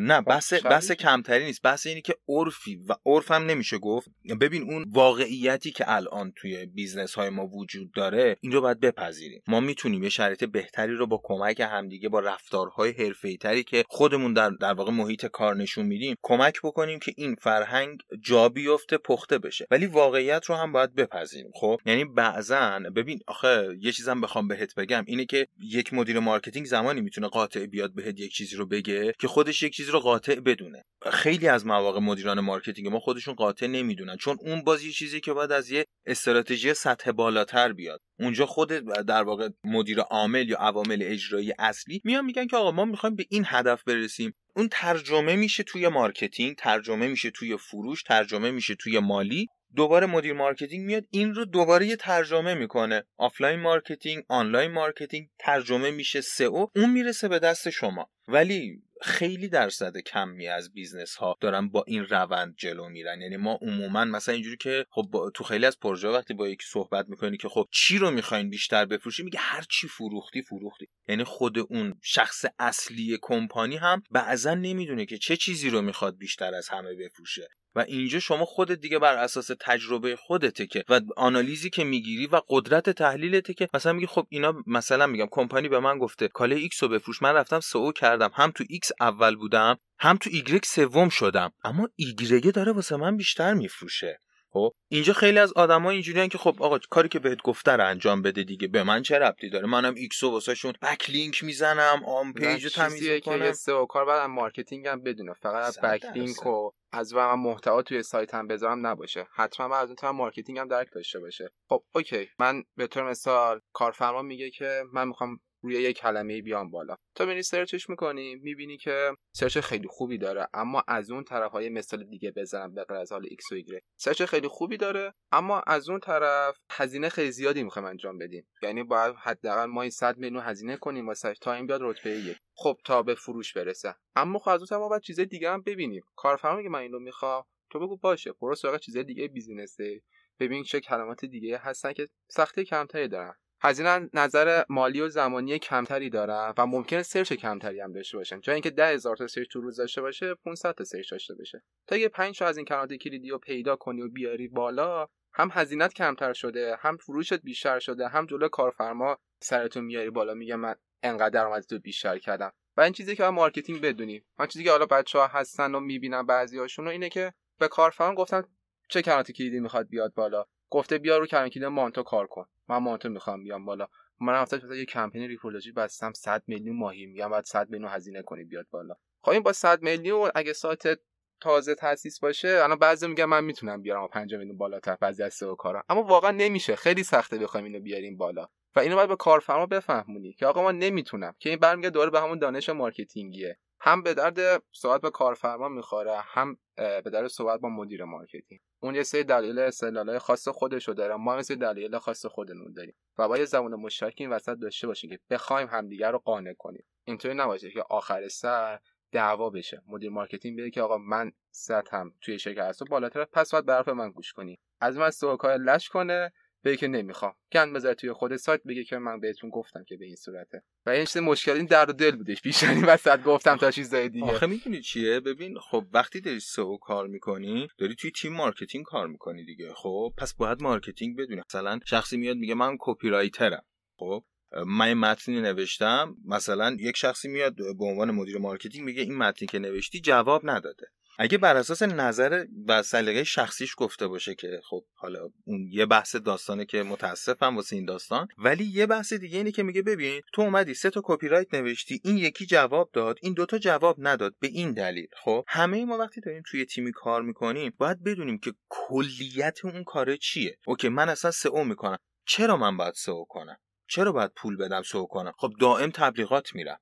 نه بحث بحث کمتری نیست. بحث اینی که عرفی و عرف هم نمیشه گفت. ببین اون واقعیتی که الان توی business های ما وجود داره این رو باید بپذیریم. ما می‌تونیم یه شرایط بهتری رو با کمک همدیگه با رفتارهای حرفه‌ای تری که خودمون در در واقع محیط کار نشون میدیم کمک بکنیم که این فرهنگ جا بیفته پخته بشه. ولی واقعیت رو هم باید بپذیریم. خب؟ یعنی بعضا ببین آخه یه چیزم بخوام بهت بگم. اینه که یک مدیر marketing زمانی می‌تونه قاطع بیاد بهت یک چیزی رو بگه که خودش یک چیزی رو قاطع بدونه. خیلی از مواقع مدیران marketing ما خودشون قاطع نمی‌دونن چون اون باز یه چیزی که باید از یه استراتژی سطح بالاتر بیاد. اونجا خود در واقع مدیر عامل یا عوامل اجرایی اصلی میان میگن که آقا ما می‌خوایم به این هدف برسیم. اون ترجمه میشه توی marketing ترجمه میشه توی فروش ترجمه میشه توی مالی. دوباره مدیر marketing میاد این رو دوباره یه ترجمه می‌کنه. offline marketing online marketing ترجمه میشه سئو اون می‌رسه به دست شما. ولی خیلی درصد کمی از business ها دارن با این روند جلو میرن. یعنی ما عموما مثلا اینجوری که خب تو خیلی از پروژه وقتی با یکی صحبت می‌کنی که خب چی رو می‌خواین بیشتر بفروشی؟ میگه هر چی فروختی فروختی. یعنی خود اون شخص اصلی کمپانی هم بعضا نمی‌دونه که چه چیزی رو می‌خواد بیشتر از همه بفروشه. و اینجا شما خودت دیگه بر اساس تجربه خودته که و آنالیزی که می‌گیری و قدرت تحلیلته که مثلا میگی خب اینا مثلا میگم کمپانی به من گفته کالای ایکس رو بفروش. من رفتم سئو کردم. هم تو ایکس اول بودم هم تو ایگرگ سوم شدم. اما ایگرگ داره واسه من بیشتر میفروشه. خب؟ اینجا خیلی از آدما اینجوریان که خب آقا کاری که بهت گفته رو انجام بده دیگه. به من چه ربطی داره؟ منم ایکسو واسهشون backlink می‌زنم on page رو تمیز می‌کنم. سئوکار باید marketing هم بدونه. فقط از backlink و از و محتوا توی سایت هم بذارم نباشه. حتما از اون marketing هم درک داشته باشه. خب اوکی. من به طور مثال کارفرما میگه که من می‌خوام روی یک کلمه بیام بالا. تا ببینی search ش می‌کنی می‌بینی که search خیلی خوبی داره اما از اون طرف های مثال دیگه بزنم به از حال ایکس و ایگره search خیلی خوبی داره اما از اون طرف هزینه خیلی زیادی می‌خوایم انجام بدیم. یعنی باید حداقل ما 100 میلیون هزینه کنیم واسه تا این بیاد رتبه یک. خب تا به فروش برسه. اما خب از اون طرف باید چیزای دیگه هم ببینیم. کارفرما میگه من اینو می‌خوام. تو بگو باشه. برو سراغ چیزای دیگه business ه ببین چه کلمات دیگه هستن که سختی کمتری دارن. هزینه نظر مالی و زمانی کمتری دارن و ممکنه search کمتری هم داشته باشن. جای اینکه 10000 تا search تو روز داشته باشه 500 تا search داشته باشه تا یه 5 تا از این کلمات کلیدی رو پیدا کنی و بیاری بالا هم هزینت کمتر شده هم فروشت بیشتر شده هم جلو کارفرما سرتون میاری بالا میگه من انقدر درآمد تو بیشتر کردم. و این چیزی که marketing بدونیم من چیزی که حالا بچه ها هستن و می‌بینن بعضی هاشون اینه که به کارفرما گفتن چه کلمات کلیدی می‌خواد بیاد بالا. گفته بیا رو کلید مانتو کار کن. من مانتو می‌خوام بیام بالا. من مثلا یه کمپین رپورتاژی بستم 100 میلیون ماهی میگم بعد 100 میلیون هزینه کنی بیاد بالا. خب این با 100 میلیون اگه سایت تازه تاسیس باشه الان بعضی میگن من می‌تونم بیارم 5 میلیون بالاتر بعضی از سئو کارا. اما واقعا نمیشه. خیلی سخته بخوایم اینو بیاریم بالا. و اینو باید به کارفرما بفهمونی که آقا ما نمی‌تونم. که این برمیگرده دوباره به همون دانش marketing یه. هم به درد صحبت با کارفرما می‌خوره هم به درد صحبت با مدیر marketing. اون یه سری دلیل استدلالای خاص خودشو داره ما یه سری دلیل خاص خودمون داریم. و باید زبان مشترک این وسط داشته باشیم که بخوایم همدیگر رو قانع کنیم. اینطوری نباشه که آخر سر دعوا بشه. مدیر مارکتینگ بگه که آقا من هم توی شرکت هست بالاتر. پس باید برف من گوش کنی. از من سوکای لش کنه. بگه که نمی‌خوام. گند بذاره توی خود سایت بگه که من بهتون گفتم که به این صورته. و این چیز مشکل این درد دل بودش بیشتر وسط. گفتم تا چیزای دیگه. آخه می‌دونی چیه؟ ببین خب وقتی داری سئو کار می‌کنی داری توی تیم مارکتینگ کار می‌کنی دیگه. خب پس باید مارکتینگ بدونی. مثلا شخصی میاد میگه من کپی رایترم خب من متنی نوشتم. مثلا یک شخصی میاد به عنوان مدیر marketing میگه این متنی که نوشتی جواب نداده. اگه بر اساس نظر و سلیقه شخصیش گفته باشه که خب حالا اون یه بحث داستانه که متاسفم واسه این داستان ولی یه بحث دیگه اینه که میگه ببین تو اومدی سه تا copywrite نوشتی این یکی جواب داد این دوتا جواب نداد به این دلیل خب؟ همه ما وقتی داریم توی تیمی کار می‌کنیم باید بدونیم که کلیت اون کاره چیه. اوکی من اصلا سئو می‌کنم. چرا من باید سئو کنم؟ چرا باید پول بدم سئو کنم؟ خب دائم تبلیغات میرم.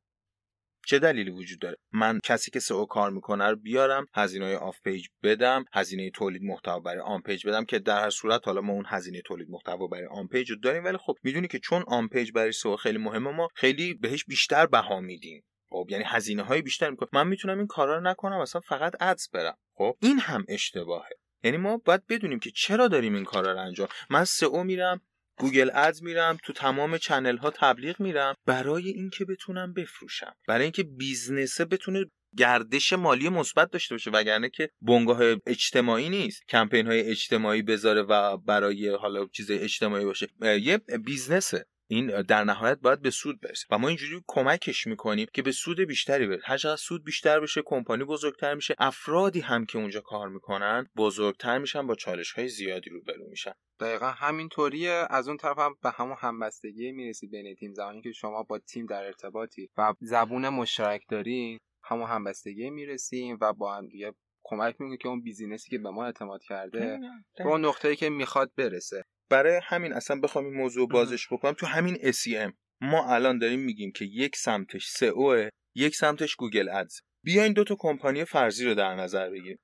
چه دلیلی وجود داره؟ من کسی که سئو کار می‌کنه رو بیارم هزینه off page بدم هزینه تولید محتوا برای on page بدم که در هر صورت حالا ما اون هزینه تولید محتوا برای on page رو داریم. ولی خب می‌دونی که چون on page برای سئو خیلی مهمه ما خیلی بهش بیشتر بها میدیم. خب یعنی هزینه های بیشتر می‌کنم من می‌تونم این کارا رو نکنم اصلا فقط ads برم. خب این هم اشتباهه. یعنی ما باید بدونیم که چرا داریم این کارا رو انجام. من SEO میرم Google Ads میرم تو تمام channel ها تبلیغ میرم برای اینکه بتونم بفروشم. برای اینکه بیزنسه بتونه گردش مالی مثبت داشته باشه وگرنه که بنگاه اجتماعی نیست. کمپین های اجتماعی بذاره و برای حالا چیز اجتماعی باشه. یه بیزنسه. این در نهایت باید به سود برسه. و ما اینجوری کمکش می‌کنیم که به سود بیشتری برسه. هر چقدر سود بیشتر بشه کمپانی بزرگتر میشه افرادی هم که اونجا کار می‌کنن بزرگتر میشن با چالش های زیادی روبرو میشن. دقیقا همینطوریه. از اون طرف هم به همون همبستگی می‌رسی بین تیم زمانی که شما با تیم در ارتباطی و زبون مشترک دارین همون همبستگی می‌رسیم و با هم دیگه کمک می‌کنه که اون بیزینسی که به ما اعتماد کرده به اون نقطه‌ای که می‌خواد برسه. برای همین اصلا بخوام این موضوع بازش بکنم. تو همین SEM ما الان داریم میگیم که یک سمتش SEO یک سمتش Google Ads. بیاین دو تا کمپانی فرضی رو در نظر بگیریم.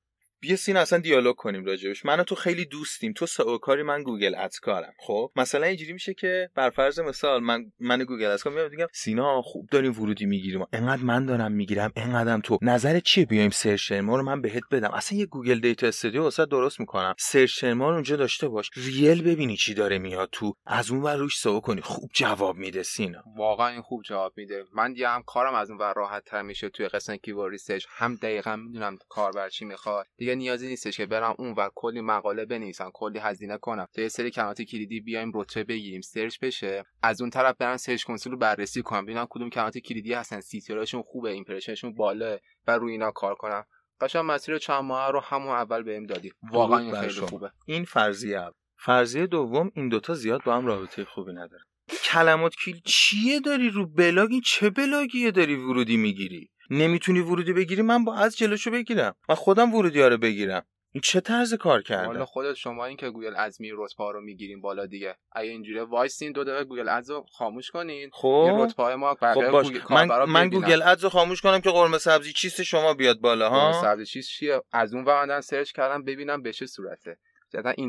بیا سینا اصلا دیالوگ کنیم راجبش. من تو خیلی دوستیم. تو SEO کاری من Google Ads کارم. خب؟ مثلا اینجوری میشه که بر فرض مثال من من Google Ads کارم. میگم سینا خوب داریم ورودی می‌گیریم. انقدر من دارم می‌گیرم. انقدرم تو. نظر چیه؟ بیایم search ما رو من بهت بدم. اصلا یه Google Data Studio واسه درست می‌کنم. search ما رو اونجا داشته باش. real ببینی چی داره میاد تو. از اون ور روش SEO کنی. خوب جواب میده سینا. واقعا این خوب جواب میده. من دیگه هم کارم از اون ور راحت تر میشه توی قسمت keyword research. هم دقیقا می‌دونم کاربر چی می‌خواد. دیگه نیازی نیستش که برم اون و کلی مقاله بنویسم کلی هزینه کنم. تا یه سری کلمات کلیدی بیایم رتبه بگیریم search بشه. از اون طرف برم Search Console رو بررسی کنم ببینم کدوم کلمات کلیدی هستن CTR اشون خوبه impression شون بالا و روی اینا کار کنم. قشنگ مسیر چند ماه رو همون اول بهم دادی. واقعا این خیلی خوبه. این فرضیه فرضیه دوم این دوتا زیاد با هم رابطه خوبی نداره. کلمات کلیدی چیه داری رو بلاگ؟ چه بلاگیه داری ورودی می‌گیری؟ نمی‌تونی ورودی بگیری من با از جلوشو بگیرم. من خودم ورودی ها رو بگیرم. این چه طرز کار کرده؟ حالا خودت شما این که Google Ads رتبه رو می‌گیریم بالا دیگه. اگه اینجوری وایسین دو دقیقه Google Ads رو خاموش کنین. خب. رتبه ما خب باش. من, من Google Ads رو خاموش کنم که قرمه سبزی چیست شما بیاد بالا ها؟ قرمه سبزی چیست چیه؟ از اون وقتا search کردم ببینم به چه صورته.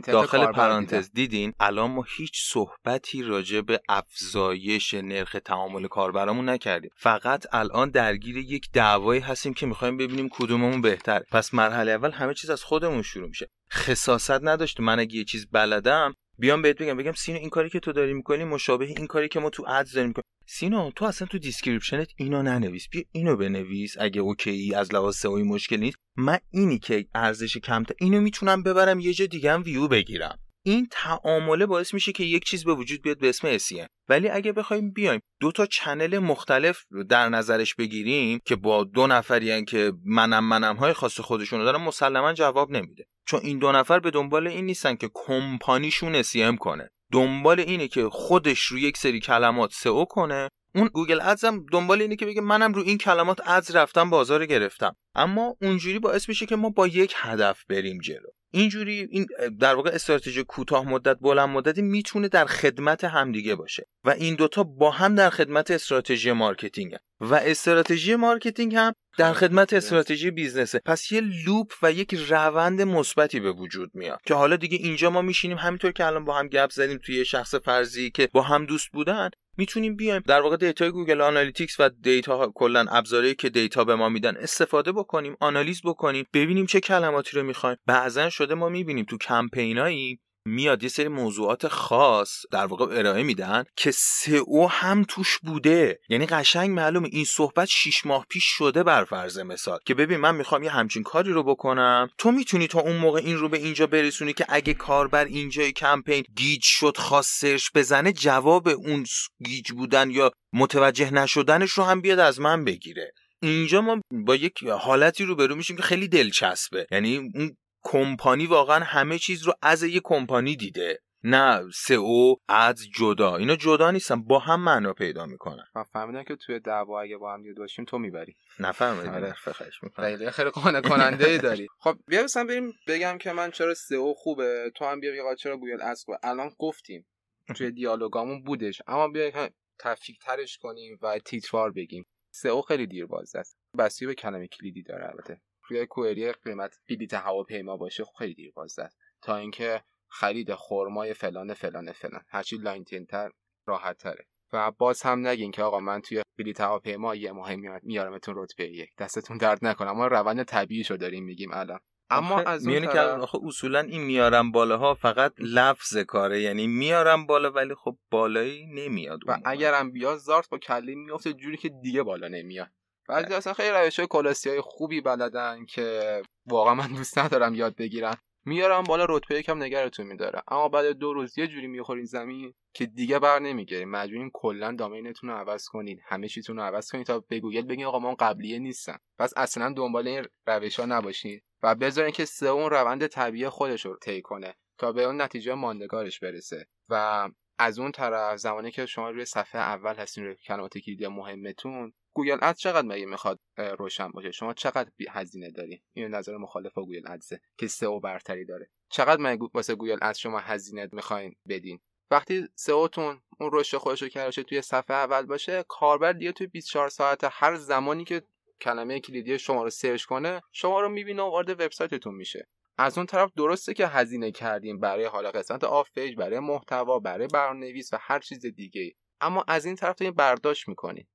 داخل پرانتز دیدین؟ الان ما هیچ صحبتی راجع به افزایش نرخ تعامل کاربرامون نکردیم. فقط الان درگیر یک دعوایی هستیم که می‌خوایم ببینیم کدوممون بهتر. پس مرحله اول همه چیز از خودمون شروع میشه. خساست نداشته من اگه یه چیز بلدم بیام بهت بگم بگم سینا این کاری که تو داری می‌کنی مشابه این کاری که ما تو Ads داریم می‌کنیم. سینا تو اصلا تو description ت اینو ننویس. بیا اینو بنویس. اگه اوکی از لحاظ SEO مشکل نیست. من اینی که ارزش کمتر اینو می‌تونم ببرم یه جا دیگه ویو بگیرم. این تعامله باعث میشه که یک چیز به وجود بیاد به اسم SEM ولی اگه بخوایم بیایم دو تا channel مختلف رو در نظرش بگیریم که با دو نفری که منم منم های خاص خودشون دارن مسلما جواب نمیده. چون این دو نفر به دنبال این نیستن که کمپانیشون SEM کنه. دنبال اینه که خودش رو یک سری کلمات SEO کنه. اون Google Ads هم دنبال اینه که بگه منم رو این کلمات Ads رفتم بازار گرفتم. اما اونجوری باعث میشه که ما با یک هدف بریم جلو. اینجوری این در واقع استراتژی کوتاه مدت بلند مدتی می‌تونه در خدمت همدیگه باشه و این دوتا با هم در خدمت استراتژی marketing و استراتژی marketing هم در خدمت استراتژی business ه. پس یه loop و یک روند مثبتی به وجود میاد که حالا دیگه اینجا ما میشینیم همینطور که الان با هم گپ زدیم توی شخص فرضی که با هم دوست بودن می‌تونیم بیایم. در واقع data ی Google Analytics و data کلا ابزاری که data به ما میدن استفاده بکنیم آنالیز بکنیم ببینیم چه کلماتی رو می‌خوایم. بعضا شده ما می‌بینیم تو کمپینایی میاد یه سری موضوعات خاص در واقع ارائه میدن که SEO هم توش بوده. یعنی قشنگ معلومه این صحبت 6 ماه پیش شده بر فرض مثال که ببین من می‌خوام یه همچین کاری رو بکنم. تو می‌تونی تا اون موقع این رو به اینجا برسونی که اگه کاربر اینجای کمپین گیج شد خواست search بزنه جواب اون گیج بودن یا متوجه نشدنش رو هم بیاد از من بگیره. اینجا ما با یک حالتی روبرو میشیم که خیلی دلچسبه. یعنی اون کمپانی واقعا همه چیز رو از یه کمپانی دیده. نه سئو ادز جدا. اینا جدا نیستن با هم معنا پیدا می‌کنن. من فهمیدم که توی دعوا اگه با هم دیگه باشیم تو می‌بری. نفهمیدم آره. خواهش خیلی خیلی قانع کننده ای داری. خب بیا مثلا بریم بگم که من چرا سئو خوبه. تو هم بیا بگی چرا گوگل خوبه. الان گفتیم توی دیالوگامون بودش. اما بیا تفکیک ترش کنیم و تیتروار بگیم. سئو خیلی دیر باز است. بسی به کلمه کلیدی داره البته. روی کوئری قیمت بلیت هواپیما باشه خب خیلی دیر باز تا اینکه خرید خرمای فلان فلان فلان. هرچی لاین تر راحت تره و باز هم نگین که آقا من توی بلیت هواپیما یه ماه میارمتون رتبه یک. دستتون درد نکنه. ما روند طبیعیشو داریم میگیم الان. اما از اون که آخه اصولا این میارم بالاها فقط لفظ کاره. یعنی میارم بالا ولی خب بالایی نمیاد و اگرم بیاد زارت با کلی میفته جوری که دیگه بالا نمیاد. بعضی اصلا خیلی روش های کلاسی های خوبی بلدن که واقعا من دوست ندارم یاد بگیرم میارم بالا رتبه یکم نگرتون میداره. اما بعد دو روز یه جوری می‌خورین زمین که دیگه بر نمی‌گیرین. مجبورین کلا دامینتون رو عوض کنین. همه چیتون رو عوض کنین تا به گوگل بگین آقا ما قبلیه نیستن. پس اصلا دنبال این روش ها نباشین و بذارین که سه اون روند طبیعی خودش رو طی کنه تا به اون نتیجه ماندگارش برسه. و از اون طرف زمانی که شما روی صفحه اول هستین روی کلمات کلیدی مهمتون گوگل ادز چقدر مگه می‌خواد روشن باشه؟ شما چقدر هزینه داری؟ این نظر مخالف گوگل ادزه که سئو برتری داره. چقدر مگه واسه گوگل ادز شما هزینه می‌خواین بدین؟ وقتی سئوتون اون رشد خودش رو کرده توی صفحه اول باشه کاربر دیگه توی 24 ساعت هر زمانی که کلمه کلیدی شما رو search کنه شما رو می‌بینه و وارد وبسایتتون میشه. از اون طرف درسته که هزینه کردیم برای حالا قسمت off page برای محتوا برای برنامه‌نویس و هر چیز دیگه اما از این طرف این برداشت می‌کنید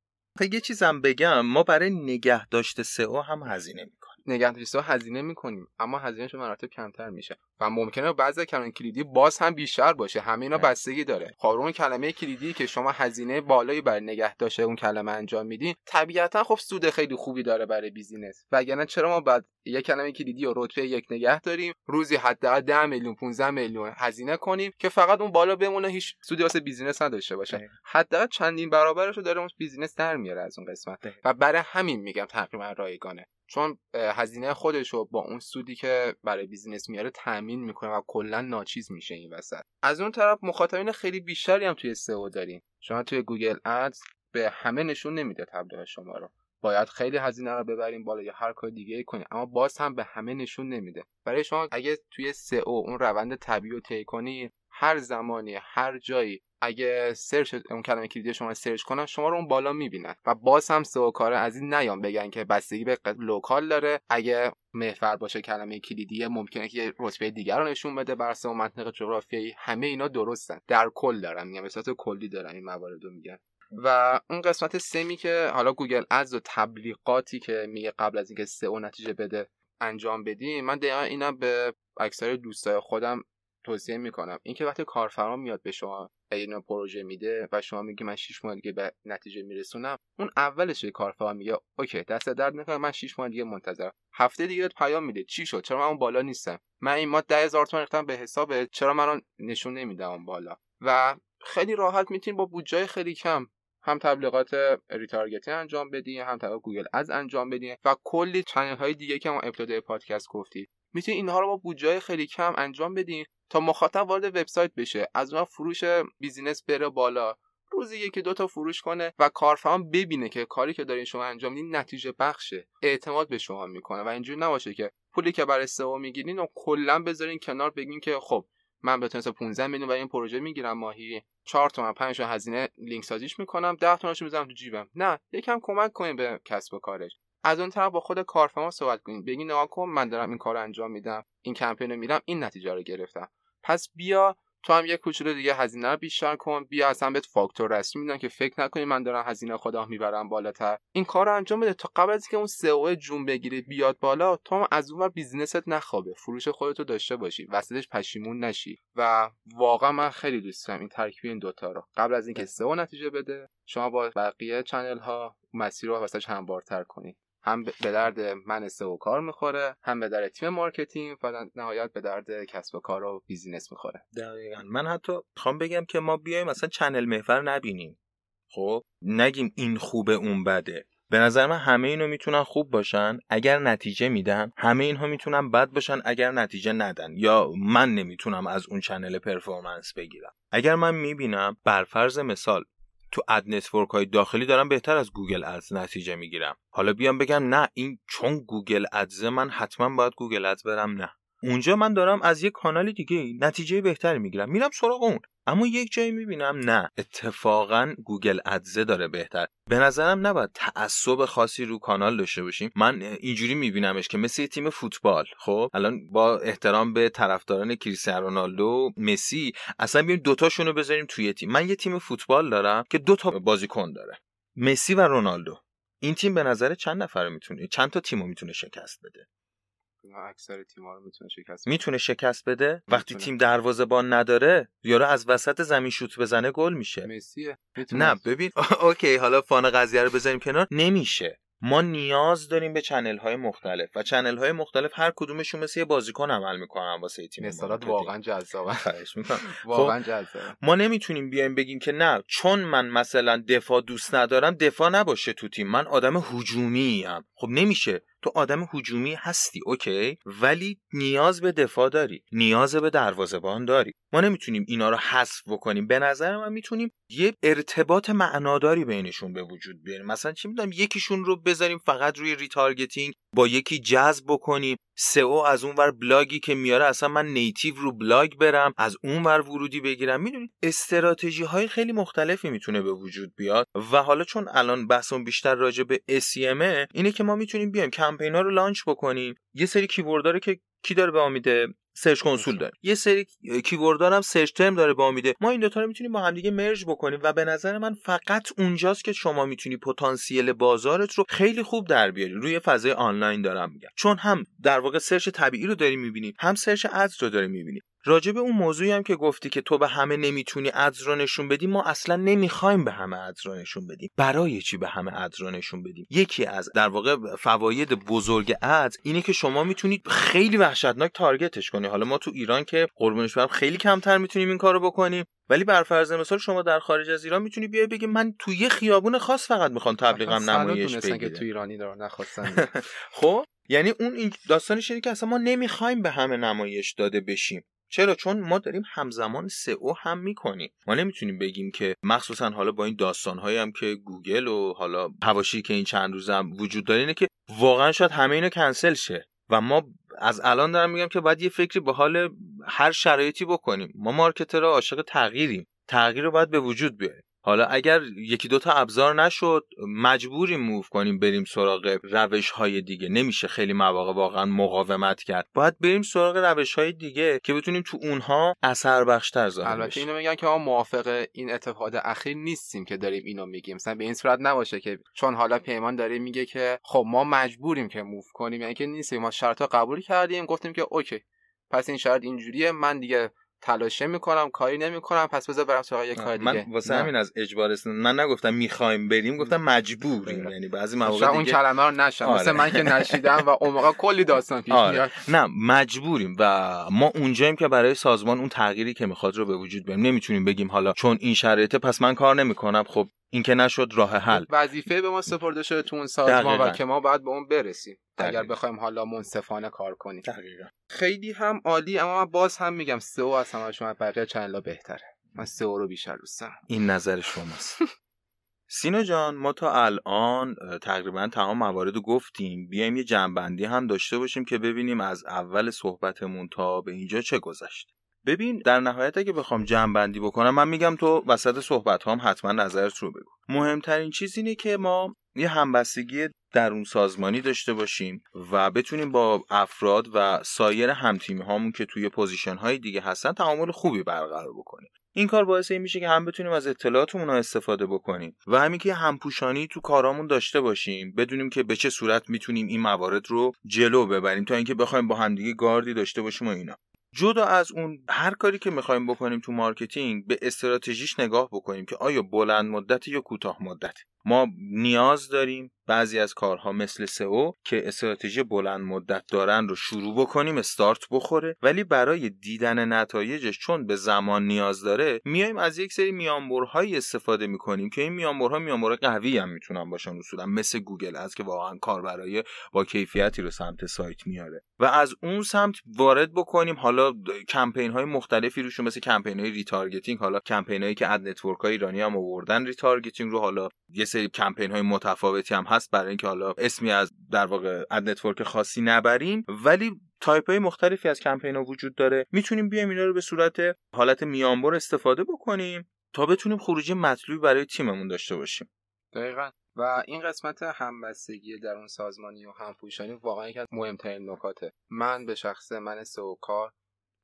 یه چیزم بگم ما برای نگه داشته سئو هم هزینه می‌کنیم. نگهداری هزینه می‌کنیم اما هزینهش مراتب کمتر میشه. و ممکنه بعضی کلمه کلیدی باز هم بیشتر باشه. همه اینا بستگی داره. خب کلمه کلیدی که شما هزینه بالایی برای نگه داشته اون کلمه انجام میدین طبیعتا خب سود خیلی خوبی داره برای business. وگرنه چرا ما باید یک کلمه کلیدی رو رتبه یک نگه داریم روزی حداقل 10 میلیون 15 میلیون هزینه کنیم که فقط اون بالا بمونه هیچ سودی واسه business نداشته باشه. حداقل چندین برابرش رو داره اون business در میاره از اون قسمت. و برای همین میگم تقریبا رایگانه. چون هزینه خودش رو با اون سودی که برای business میاره تامین می‌کنه و کلا ناچیز میشه این وسط. از اون طرف مخاطبین خیلی بیشتری هم توی سئو داریم. شما توی Google Ads به همه نشون نمیده تبلیغ شما رو. باید خیلی هزینه رو ببریم بالا یا هر کار دیگه کنیم اما باز هم به همه نشون نمیده. برای شما اگه توی سئو اون روند طبیعی رو طی کنی هر زمانی هر جایی اگه search اون کلمه کلیدی شما search کنن شما رو اون بالا می‌بینن. و باز هم سئو کارا الان نیان بگن که بستگی به local داره. اگه محور باشه کلمه کلیدی ممکنه که رتبه دیگر رو نشون بده بر اساس منطقه جغرافیایی. همه اینا درستن در کل دارم میگم. به کلی دارم این موارد رو میگم و اون قسمت سمی که حالا Google Ads و تبلیغاتی که میگه قبل از اینکه سئو نتیجه بده انجام بدیم من دقیقا اینم به اکثر دوستای خودم توصیه می‌کنم. اینکه وقتی کارفرما میاد به شما اینو پروژه میده و شما میگی من 6 ماه دیگه به نتیجه میرسونم اون اولش کارفرما میگه okay دست درد نکنه من 6 ماه دیگه منتظر هفته دیگه پیام میده. چی شد؟ چرا من اون بالا نیستم؟ من این ماه 10000 تومان ریختم به حساب چرا من نشون نمیدم اون بالا؟ و خیلی راحت می‌تونید با بودجه خیلی کم هم تبلیغات retargeting انجام بدین هم تبلیغات Google Ads انجام بدین و کلی channel های دیگه که ما ابتدای پادکست گفتید می‌تونید اینها رو با بودجه خیلی کم انجام بدین تا مخاطب وارد وبسایت بشه. از اون فروش business بره بالا. روزی یکی دو تا فروش کنه و کارفرما ببینه که کاری که دارین شما انجام میدین نتیجه بخشه. اعتماد به شما می‌کنه و اینجوری نباشه که پولی که برای سئو می‌گیرین و کلا بذارین کنار بگین که خب من به مثلا 15 میلیون برای این پروژه می‌گیرم ماهی. 4 تومن 5 تا هزینه لینک سازیش می‌کنم 10 تومنشو می‌ذارم تو جیبم. نه یکم کمک کنین به کسب و کارش. از اون طرف با خود کارفرما صحبت کنین بگین نگاه کن من دارم این کار انجام میدم. این کمپین رو میرم این نتیجه رو گرفتم. پس بیا تو هم یه کوچولو دیگه هزینه رو بیشتر کن. بیا اصلا بهت فاکتور رسمی میدم که فکر نکنی من دارم هزینه خودم می‌برم بالاتر. این کار رو انجام بده تا قبل از اینکه اون سئو جون بگیره بیاد بالا تو از اون business ت نخوابه. فروش خودتو داشته باشی. وسطش پشیمون نشی. و واقعا من خیلی دوست دارم این ترکیب این دوتا رو. قبل از اینکه سئو نتیجه بده شما با بقیه channel ها مسیر رو واسش هموارتر کنید هم به درد من سئو کار می‌خوره هم به درد تیم marketing و نهایت به درد کسب و کار و business می‌خوره. دقیقا. من حتی خوام بگم که ما بیایم مثلا channel محور نبینیم. خب؟ نگیم این خوبه اون بده. به نظر من همه اینو می‌تونن خوب باشن اگر نتیجه میدن همه اینها می‌تونن بد باشن اگر نتیجه ندن. یا من نمی‌تونم از اون channel performance بگیرم. اگر من می‌بینم بر فرض مثال تو ad network های داخلی دارم بهتر از Google Ads نتیجه می‌گیرم. حالا بیام بگم نه این چون Google Ads من حتما باید Google Ads برم نه. اونجا من دارم از یک کانال دیگه نتیجه بهتری می‌گیرم. میرم سراغ اون. اما یک جایی می‌بینم نه. اتفاقا Google Ads ه داره بهتر. به نظرم نباید تعصب خاصی رو کانال داشته باشیم. من اینجوری میبینمش که مثل تیم فوتبال. خب الان با احترام به طرفداران کریستیانو رونالدو مسی اصلا بیایم دوتاشون رو بذاریم توی تیم. من یه تیم فوتبال دارم که دوتا بازیکن داره. مسی و رونالدو. این تیم به نظر چند نفر می‌تونه چند تا تیمو می‌تونه شکست بده؟ اکثر تیم‌ها رو می‌تونه شکست بده می‌تونه شکست بده؟ وقتی تیم دروازه‌بان نداره یارو از وسط زمین شوت بزنه گل میشه. مسیه نه ببین okay حالا fun قضیه رو بذاریم کنار. نمیشه. ما نیاز داریم به channel های مختلف و channel های مختلف هر کدومشون مثل یه بازیکن عمل می‌کنن واسه تیم مثالات واقعا جذابه می‌کنم. واقعا جذابه ما نمی‌تونیم بیایم بگیم که نه چون من مثلا دفاع دوست ندارم دفاع نباشه تو تیم. من آدم هجومی ام خب نمیشه. تو آدم هجومی هستی okay؟ ولی نیاز به دفاع داری نیاز به دروازه‌بان داری. ما نمی‌تونیم اینا رو حذف بکنیم. به نظر من می‌تونیم یه ارتباط معناداری بینشون به وجود بیاریم. مثلا چی می‌دونم یکیشون رو بذاریم فقط روی retargeting با یکی جذب بکنیم. سئو از اون ور بلاگی که میاره اصلا من native رو بلاگ برم از اون ور ورودی بگیرم. می‌دونید استراتژی های خیلی مختلفی می‌تونه به وجود بیاد. و حالا چون الان بحثمون بیشتر راجع به SEM اینه که ما می‌تونیم بیایم. کمپینا رو launch بکنیم. یه سری keyword ها که کی داره به ما میده search console داره. یه سری keyword هم search term داره به ما میده. ما این دوتا رو می‌تونیم با همدیگه merge بکنیم و به نظر من فقط اونجاست که شما می‌تونی پتانسیل بازارت رو خیلی خوب در بیاری. روی فضای آنلاین دارم میگم. چون هم در واقع search طبیعی رو داری می‌بینی هم search ads رو داری می‌بینی راجع به اون موضوعی هم که گفتی که تو به همه نمی‌تونی ads رو نشون بدی ما اصلا نمی‌خوایم به همه ads رو نشون بدیم. برای چی به همه ادز رو نشون بدیم؟ یکی از در واقع فواید بزرگ ادز اینه که شما می‌تونید خیلی وحشتناک تارگتش کنی. حالا ما تو ایران که قربونش برم خیلی کمتر می‌تونیم این کارو بکنیم ولی بر فرض مثال شما در خارج از ایران می‌تونی بیای بگی من تو یه خیابون خاص فقط می‌خوام تبلیغم نمایش بگیرم که تو ایرانی دارن نخواستن خب یعنی اون این داستانش اینه که اصلا ما نمی‌خوایم به همه نمایش داده بشیم. چرا؟ چون ما داریم همزمان سئو هم می‌کنیم. ما نمی‌تونیم بگیم که مخصوصا حالا با این داستانهایی هم که گوگل و حالا هواشی که این چند روز هم وجود داره اینه که واقعا شاید همه اینو کنسل شه. و ما از الان دارم میگم که باید یه فکری به حال هر شرایطی بکنیم. ما marketer ها عاشق تغییریم. تغییر رو باید به وجود بیاریم. حالا اگر یکی دوتا ابزار نشد مجبوریم move کنیم بریم سراغ روش های دیگه. نمیشه خیلی مواقع واقعا مقاومت کرد. باید بریم سراغ روش های دیگه که بتونیم تو اونها اثر بخشتر ظاهر البته اینو میگن که ما موافق این اتفاقات اخیر نیستیم که داریم اینو میگیم. مثلا به این صورت نباشه که چون حالا پیمان داره میگه که خب ما مجبوریم که move کنیم یعنی که نیستیم. ما شرط قبول کردیم گفتیم که اوکی. پس این شرط اینجوریه. من دیگه تلاشه می‌کنم کاری نمی‌کنم پس بذار برم سراغ یه کار دیگه. من واسه همین از اجبار است من نگفتم می‌خوایم بریم گفتم مجبوریم. یعنی بعضی مواقع اون کلمه رو نشم آره. مثل من که نشیدم و اون موقع کلی داستان پیش آره. میاد. نه مجبوریم و ما اونجاییم که برای سازمان اون تغییری که می‌خواد رو به وجود بیاریم. نمی‌تونیم بگیم حالا چون این شرایطه پس من کار نمی‌کنم. خب این که نشد راه حل. وظیفه به ما سپرده شده تو اون سازمان و که ما باید به اون برسیم. اگر بخوایم حالا منصفانه کار کنیم. دقیقا. خیلی هم عالی اما من باز هم میگم سئو از همه شما بقیه چنل بهتره. من سئو رو بیشتر دوست این نظر شماست. سینا جان ما تا الان تقریبا تمام موارد رو گفتیم. بیایم یه جمع‌بندی هم داشته باشیم که ببینیم از اول صحبتمون تا به اینجا چه گذشت. ببین در نهایت اگه بخوام جمع بندی بکنم من میگم تو وسط صحبت هم حتما نظرت رو بگو. مهمترین چیز اینه که ما یه همبستگی درون سازمانی داشته باشیم و بتونیم با افراد و سایر همتیمی هامون که توی position های دیگه هستن تعامل خوبی برقرار بکنیم. این کار باعث این میشه که هم بتونیم از اطلاعاتمون استفاده بکنیم و همین که همپوشانی تو کارامون داشته باشیم بدونیم که به چه صورت می‌تونیم این موارد رو جلو ببریم تا اینکه بخوایم با همدیگه گاردی داشته باشیم و اینا. جدا از اون هر کاری که می‌خوایم بکنیم تو marketing به استراتژیش نگاه بکنیم که آیا بلند مدت یا کوتاه مدت. ما نیاز داریم بعضی از کارها مثل سئو که استراتژی بلند مدت دارن رو شروع بکنیم استارت بخوره. ولی برای دیدن نتایجش چون به زمان نیاز داره میایم از یک سری میانبرهایی استفاده می‌کنیم که این میانبرها میانبرهای قوی هم می‌تونن باشن اصولا مثل Google Ads که واقعا کار برای با کیفیتی رو سمت سایت میاره. و از اون سمت وارد بکنیم حالا کمپین های مختلفی روشون مثل کمپین های retargeting حالا کمپین هایی که ad network های ایرانی هم آوردن retargeting رو حالا یه سری کمپین های متفاوتی هم هست برای اینکه حالا اسمی از در واقع ad network خاصی نبریم. ولی تایپ های مختلفی از کمپین ها وجود داره. می‌تونیم بیایم اینا رو به صورت حالت میانبر استفاده بکنیم تا بتونیم خروجی مطلوبی برای تیممون داشته باشیم. دقیقا. و این قسمت همبستگی در اون سازمانی و همپوشانی واقعا یکی از مهمترین نکاته. من به شخص من سو کار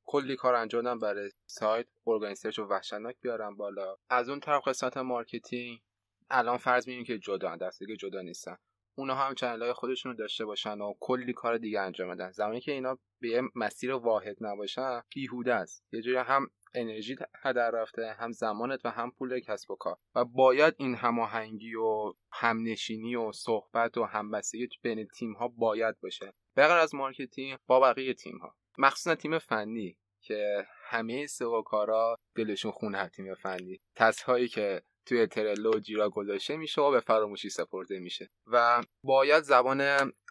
کلی کار انجام برای سایت. ارگانیزرش و وحشتناک بیارم بالا. از اون طرف قسمت مارکتینگ الان فرض میگیم که جدا دسته جدا نیستن. اونا هم چنل های خودشون رو داشته باشن و کلی کار دیگه انجام بدن. زمانی که اینا به یه مسیر واحد نباشن بیهوده است. یه جوری هم انرژی هدر رفته هم زمانت و هم پول کسب و کار. و باید این هماهنگی و همنشینی و صحبت و همبستگی بین تیم ها باید باشه. بغیر از marketing با بقیه تیم ها مخصوصا تیم فنی که همه کارا دلشون خونه تیم فنی. هایی که توی Trello Jira گذاشته میشه و به فراموشی سپرده میشه و باید زبان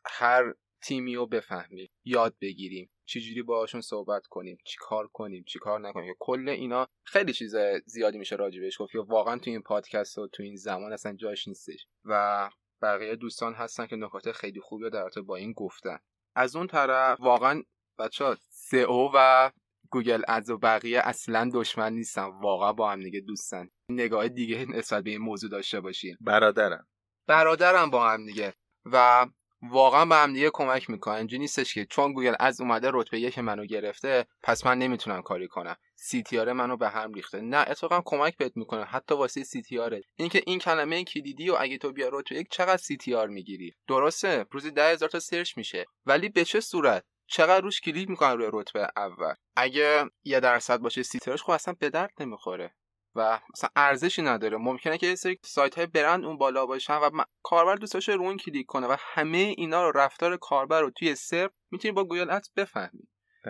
هر تیمی رو بفهمیم یاد بگیریم چجوری باهاشون صحبت کنیم چی کار کنیم چی کار نکنیم. کل اینا خیلی چیز زیادی میشه راجبش گفت یا واقعا تو این پادکست و تو این زمان اصلا جاش نیستش. و بقیه دوستان هستن که نکات خیلی خوبی رو در با این گفتن. از اون طرف واقعا بچه سئو و Google Ads و بقیه اصلا دشمن نیستن. واقعا با هم دیگه دوستن. نگاه دیگه نسبت به این موضوع داشته باشین. برادرم. برادرم با هم دیگه. و واقعا به هم دیگه کمک می‌کنن. اینجوری نیستش که چون Google Ads اومده رتبه یک منو گرفته پس من نمی‌تونم کاری کنم. CTR منو به هم ریخته. نه اتفاقا کمک بهت می‌کنه. حتی واسه CTR اینکه این کلمه کلیدی و اگه تو بیا رتبه یک چقدر CTR می‌گیری؟ درسته. روزی ده هزار تا search میشه. ولی به چه صورت؟ چقدر روش کلیک می‌کنن روی رتبه اول. اگه یه درصد باشه CTR خب اصلا به درد نمی‌خوره. و مثلا ارزشی نداره. ممکنه که یه سری سایت های برند اون بالا باشن و کاربر دوست داشته رو اون کلیک کنه و همه اینا رو رفتار کاربر رو توی search می‌تونی با Google Ads بفهمی.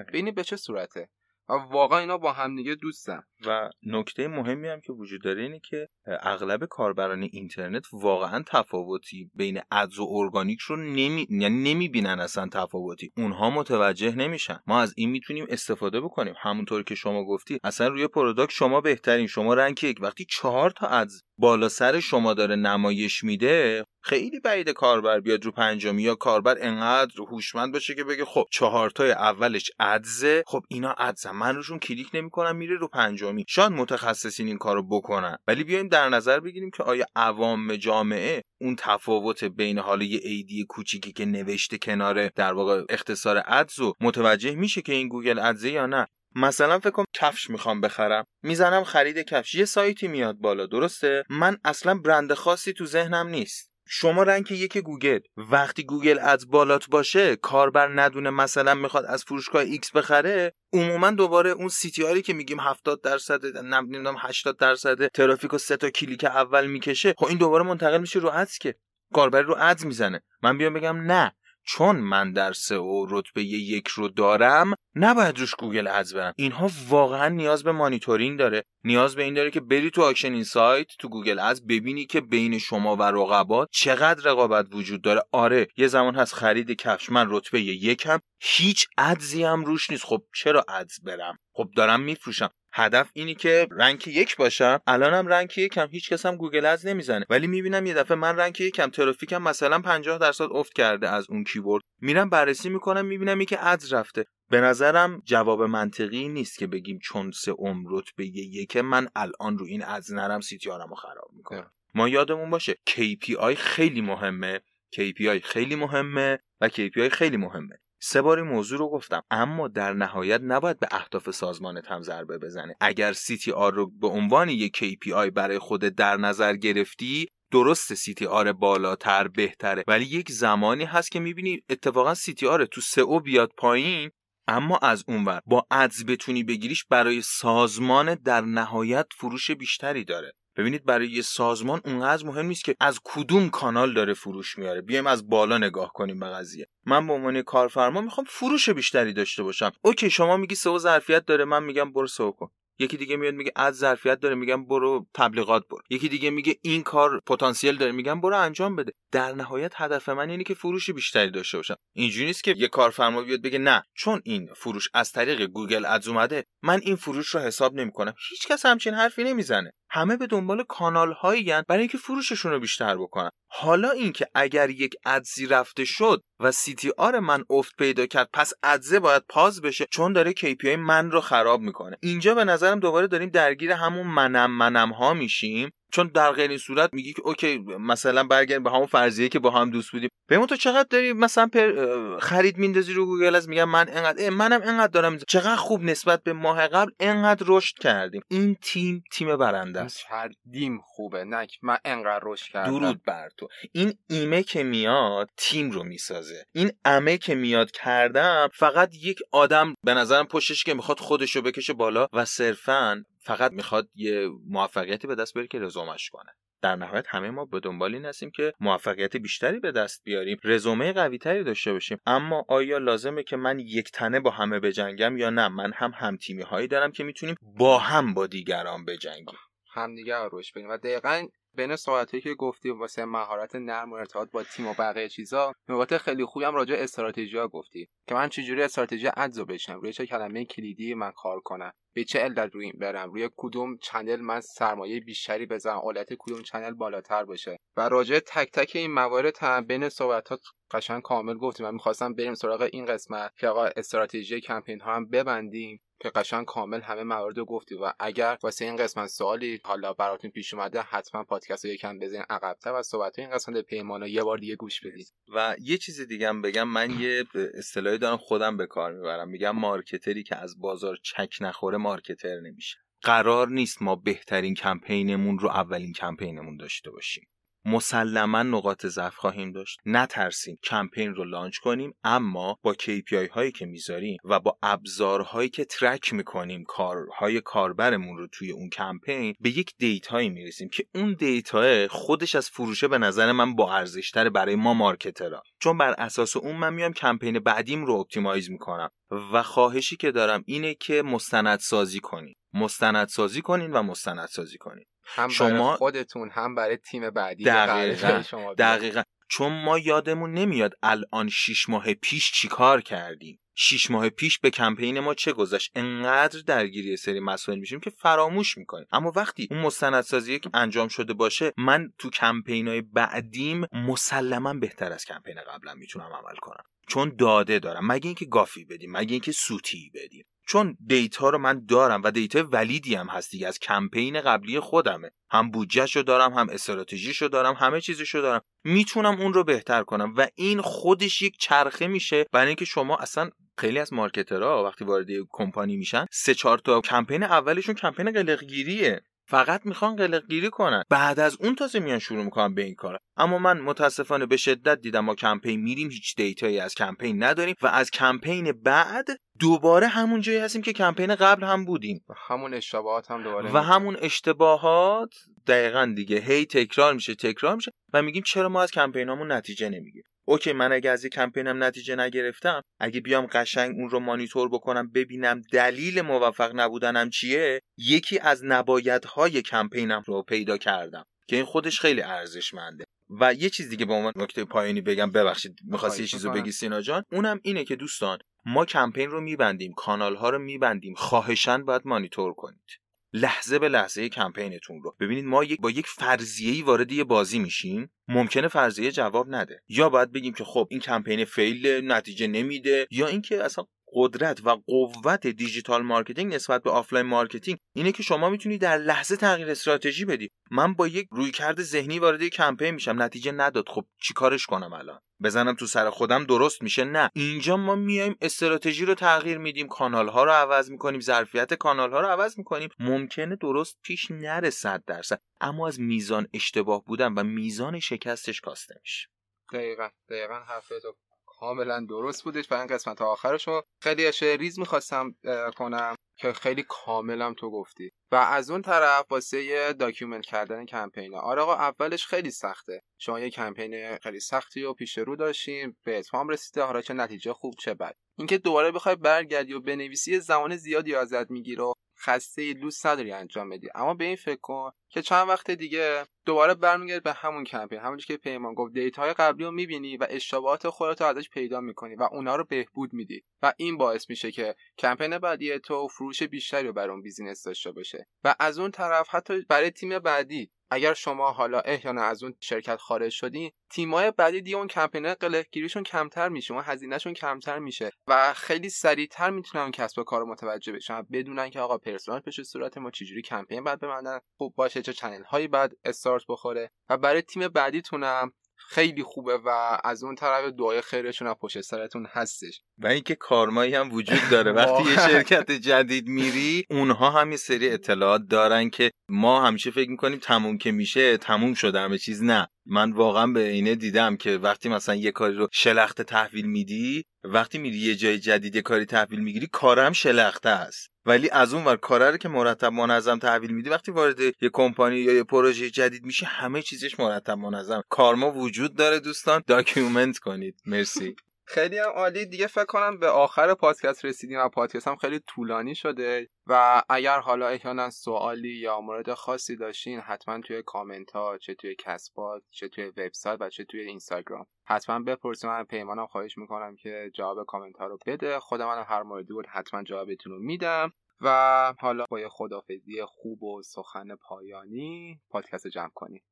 ببینی به چه صورته. واقعا اینا با هم دیگه دوستن. و نکته مهمی هم که وجود داره اینه که اغلب کاربران اینترنت واقعا تفاوتی بین ads و ارگانیک رو نمی یعنی نمی‌بینن اصلا تفاوتی. اونها متوجه نمیشن. ما از این می‌تونیم استفاده بکنیم. همونطور که شما گفتی اصلا روی product شما بهترین شما rank یک. وقتی چهار تا ads بالا سر شما داره نمایش میده خیلی بعید کاربر بیاد رو پنجمی یا کاربر انقدر هوشمند باشه که بگه خب چهارتای اولش ads ه خب اینا ads ه من روشون کلیک نمی‌کنم میره رو پنجمی. شاید متخصصین این کارو بکنن. ولی بیایم در نظر بگیریم که آیا عوام جامعه اون تفاوت بین حالا یه ad ی کوچیکی که نوشته کنار در واقع اختصار ads متوجه میشه که این Google Ads ه یا نه. مثلا فکر کنم کفش می‌خوام بخرم. می‌زنم خرید کفش. یه سایتی میاد بالا درسته؟ من اصلا برند خاصی تو ذهنم نیست. شما rank یک گوگل. وقتی Google Ads بالات باشه کاربر ندونه مثلا می‌خواد از فروشگاه ایکس بخره عموما دوباره اون CTR ی که میگیم 70 درصد نمی‌دونم 80 درصد ترافیک و سه تا کلیک اول می‌کشه خب این دوباره منتقل میشه رو Ads که. کاربر رو Ads می‌زنه. من بیام بگم نه. چون من در سئو رتبه یک رو دارم نباید روش Google Ads برم. اینها واقعا نیاز به مانیتورینگ داره. نیاز به این داره که بری تو auction insight تو Google Ads ببینی که بین شما و رقبا چقدر رقابت وجود داره. آره یه زمان هست خرید کفش. من رتبه یکم هیچ Ads ی هم روش نیست. خب چرا Ads برم؟ خب دارم میفروشم. هدف اینی که rank یک باشم. الانم rank یکم. هیچ کس هم Google Ads نمی‌زنه. ولی می‌بینم یه دفعه من rank یکم. ترافیکم مثلا 50 درصد افت کرده از اون keyword. میرم بررسی می‌کنم. می‌بینم که Ads رفته. به نظرم جواب منطقی نیست که بگیم چون سئوم رتبه یک من الان رو این Ads نرم CTR رو خراب می‌کنم. ما یادمون باشه KPI خیلی مهمه. KPI خیلی مهمه و KPI خیلی مهمه. سه باری موضوع رو گفتم. اما در نهایت نباید به اهداف سازمانت هم ضربه بزنه اگر CTR رو به عنوان یک KPI برای خود در نظر گرفتی درست CTR بالاتر بهتره. ولی یک زمانی هست که می‌بینی اتفاقا CTR تو سئو بیاد پایین اما از اونور با Ads بتونی بگیریش برای سازمان در نهایت فروش بیشتری داره. ببینید برای یه سازمان اونقدر مهم نیست که از کدوم کانال داره فروش میاره. بیایم از بالا نگاه کنیم به قضیه. من به عنوان کارفرما می‌خوام فروش بیشتری داشته باشم. اوکی شما میگی سئو ظرفیت داره من میگم برو سئو کن. یکی دیگه میاد میگه Ads ظرفیت داره میگم برو تبلیغات برو. یکی دیگه میگه این کار پتانسیل داره میگم برو انجام بده. در نهایت هدف من اینه که فروش بیشتری داشته باشم. اینجوری نیست که یه کارفرما بیاد بگه نه چون این فروش از طریق Google Ads اومده من این فروش رو حساب نمی‌کنم. هیچکس همچین حرفی نمی‌زنه. همه به دنبال کانال هایی برای اینکه فروششون رو بیشتر بکنن. حالا اینکه اگر یک Ads ی رفته شد و CTR من افت پیدا کرد پس Ads ه باید pause بشه چون داره KPI من رو خراب می‌کنه. اینجا به نظرم دوباره داریم درگیر همون منم منم ها میشیم. چون در غیر این صورت میگی که اوکی مثلا برگردیم به همون فرضیه که با هم دوست بودیم. به تو چقدر داری مثلا پر خرید میندازی رو Google Ads میگم من انقدر منم انقدر دارم. چقدر خوب نسبت به ماه قبل انقدر رشد کردیم. این تیم تیم برنده است. کردیم خوبه. نه من انقدر رشد کردم. درود بر تو. این ایمه که میاد تیم رو می‌سازه. این امه که میاد کردم فقط یک آدم به نظرم پشتش که می‌خواد خودش رو بکشه بالا و صرفا فقط می‌خواد یه موفقیتی به دست بیاره که رزومش کنه. در نهایت همه ما به دنبال این هستیم که موفقیت بیشتری به دست بیاریم رزومه قوی تری داشته باشیم. اما آیا لازمه که من یک تنه با همه بجنگم یا نه؟ من هم همتیمی هایی دارم که می‌تونیم با هم با دیگران بجنگیم. همدیگه رو روش و دقیقا بین صحبتایی که گفتی واسه مهارت نرم و ارتباط با تیم و بقیه چیزا نکات خیلی خوبی هم راجع استراتژی گفتی. که من چجوری استراتژی Ads و بشم روی چه کلمه کلیدی من کار کنم؟ به چه علت روی این برم؟ روی کدوم channel من سرمایه بیشتری بزنم؟ اولویت کدوم channel بالاتر باشه؟ و راجع تک تک این موارد هم بین صحبتات قشنگ کامل گفتیم من می‌خواستم بریم سراغ این قسمت که آقا استراتژی کمپین ها هم ببندیم. که قشنگ کامل همه موارد رو گفتی و اگر واسه این قسمت سوالی حالا براتون پیش اومده حتما پادکست رو یکم بزنین عقبتر و صحبت این قسمت پیمان رو یه بار دیگه گوش بدید و یه چیز دیگه هم بگم من یه اصطلاحی دارم خودم به کار می‌برم. میگم مارکتری که از بازار چک نخوره مارکتر نمیشه. قرار نیست ما بهترین کمپینمون رو اولین کمپینمون داشته باشیم. مسلما نقاط ضعف خواهیم داشت. نترسیم کمپین رو launch کنیم اما با KPI هایی که می‌ذاریم و با ابزارهایی که track می‌کنیم کارهای کاربرمون رو توی اون کمپین به یک data یی می‌رسیم که اون data خودش از فروشه به نظر من با ارزشتر برای ما marketer ها. چون بر اساس اون من میام کمپین بعدیم رو optimize می‌کنم. و خواهشی که دارم اینه که مستندسازی کنیم مستندسازی کنین و مستندسازی کنین. هم شما برای خودتون هم برای تیم بعدی دقیقا دقیقا. چون ما یادمون نمیاد الان شیش ماه پیش چی کار کردیم. شیش ماه پیش به کمپین ما چه گذشت؟ انقدر درگیری سری مسائل میشیم که فراموش می‌کنیم. اما وقتی اون مستندسازی که انجام شده باشه من تو کمپین های بعدیم مسلما بهتر از کمپین قبلا می‌تونم عمل کنم. چون داده دارم. مگه اینکه گافی بدیم مگه اینکه سوتی بدیم. چون دیتا رو من دارم و دیتا ولیدی هم هست دیگه. از کمپین قبلی خودمه. هم بودجهشو دارم هم استراتژیشو دارم همه چیزشو دارم. می‌تونم اون رو بهتر کنم و این خودش یک چرخه میشه. برای اینکه شما اصلا خیلی از marketer ها وقتی وارد کمپانی میشن سه چهار تا کمپین اولشون کمپین قلقگیریه. فقط می‌خوان قلق گیری کنن. بعد از اون تازه میان شروع می‌کنن به این کار اما من متاسفانه به شدت دیدم ما کمپین میریم هیچ data یی از کمپین نداریم و از کمپین بعد دوباره همون جایی هستیم که کمپین قبل هم بودیم. و همون اشتباهات هم دوباره و همون اشتباهات دقیقا دیگه هی تکرار میشه تکرار میشه و میگیم چرا ما از کمپینامون نتیجه نمی‌گیریم. اوکی من اگه از یه کمپینم نتیجه نگرفتم اگه بیام قشنگ اون رو مانیتور بکنم ببینم دلیل موفق نبودنم چیه یکی از نبایدهای کمپینم رو پیدا کردم که این خودش خیلی ارزشمنده. و یه چیز دیگه به عنوان نکته پایانی بگم ببخشید می‌خواستی یه چیزو می‌کنم. بگی سینا جان؟ اونم اینه که دوستان ما کمپین رو میبندیم کانال ها رو میبندیم خواهشاً باید مانیتور کنید. لحظه به لحظه کمپینتون رو. ببینید ما یک با یک فرضیه‌ای وارد یه بازی میشیم. ممکنه فرضیه جواب نده. یا باید بگیم که خب این کمپین fail نتیجه نمیده یا اینکه اصلا قدرت و قوت digital marketing نسبت به offline marketing اینه که شما می‌تونی در لحظه تغییر استراتژی بدی. من با یک رویکرد ذهنی وارد یک کمپین میشم. نتیجه نداد. خب چیکارش کنم الان؟ بزنم تو سر خودم درست میشه؟ نه. اینجا ما میایم استراتژی رو تغییر میدیم. کانال ها رو عوض می‌کنیم. ظرفیت کانال ها رو عوض می‌کنیم. ممکنه درست پیش نره 100 درصد. اما از میزان اشتباه بودن و میزان شکستش کاسته میشه. دقیقا. دقیقا حرف تو کاملا درست بودش و این قسمت آخرش رو خیلی ریز می‌خواستم کنم که خیلی کاملم تو گفتی. و از اون طرف واسه document کردن کمپین آره آقا اولش خیلی سخته. شما یه کمپین خیلی سختی و پیش رو داشتیم به اتمام رسیده حالا چه نتیجه خوب چه بد. اینکه دوباره بخوای برگردی و بنویسی زمان زیادی ازت می‌گیره خسته دوست نداری انجام بدی. اما به این فکر کن که چند وقت دیگه دوباره برمیگرد به همون کمپین. همونش که پیمان گفت data های قبلی رو می‌بینی و اشتباهات خودت رو ازش پیدا می‌کنی و اونا رو بهبود میدی. و این باعث میشه که کمپین بعدی تو فروش بیشتری رو بر اون business داشته باشه. و از اون طرف حتی برای تیم بعدی اگر شما حالا احیانا از اون شرکت خارج شدین تیمای بعدی دیگه اون کمپینه قلهگیریشون کمتر میشه اون هزینهشون کمتر میشه و خیلی سریعتر می‌تونن کسب و کار متوجه بشن بدونن که آقا persona ی پیش صورت ما چجوری کمپین بعد ببندن خوب باشه چه channel هایی بعد استارت بخوره. و برای تیم بعدیتونم خیلی خوبه و از اون طرف دعای خیرشون از پشت سرتون هستش. و اینکه کارمایی هم وجود داره. وقتی یه شرکت جدید میری اونها هم یه سری اطلاعات دارن که ما همیشه فکر می‌کنیم تموم که میشه تموم شده همه چیز نه. من واقعا به اینه دیدم که وقتی مثلا یه کاری رو شلخته تحویل میدی وقتی میری یه جای جدید یه کاری تحویل می‌گیری کارم شلخته است. ولی از اون ور کاره رو که مرتب منظم تحویل میدی وقتی وارد یه کمپانی یا یه پروژه جدید میشه همه چیزش مرتب منظم. کارما وجود داره دوستان. document کنید. مرسی. خیلی هم عالی. دیگه فکر کنم به آخر پادکست رسیدیم و پادکست هم خیلی طولانی شده. و اگر حالا احیانا سوالی یا مورد خاصی داشتین حتما توی کامنت ها چه توی کسبات چه توی وبسایت و چه توی اینستاگرام. حتما بپرسید. من پیمانم خواهش می‌کنم که جواب کامنت ها رو بده. خود من هر موردی بود حتما جوابتون رو میدم. و حالا با یه خدافزی خوب و سخن پایانی پادکست جمع کنیم.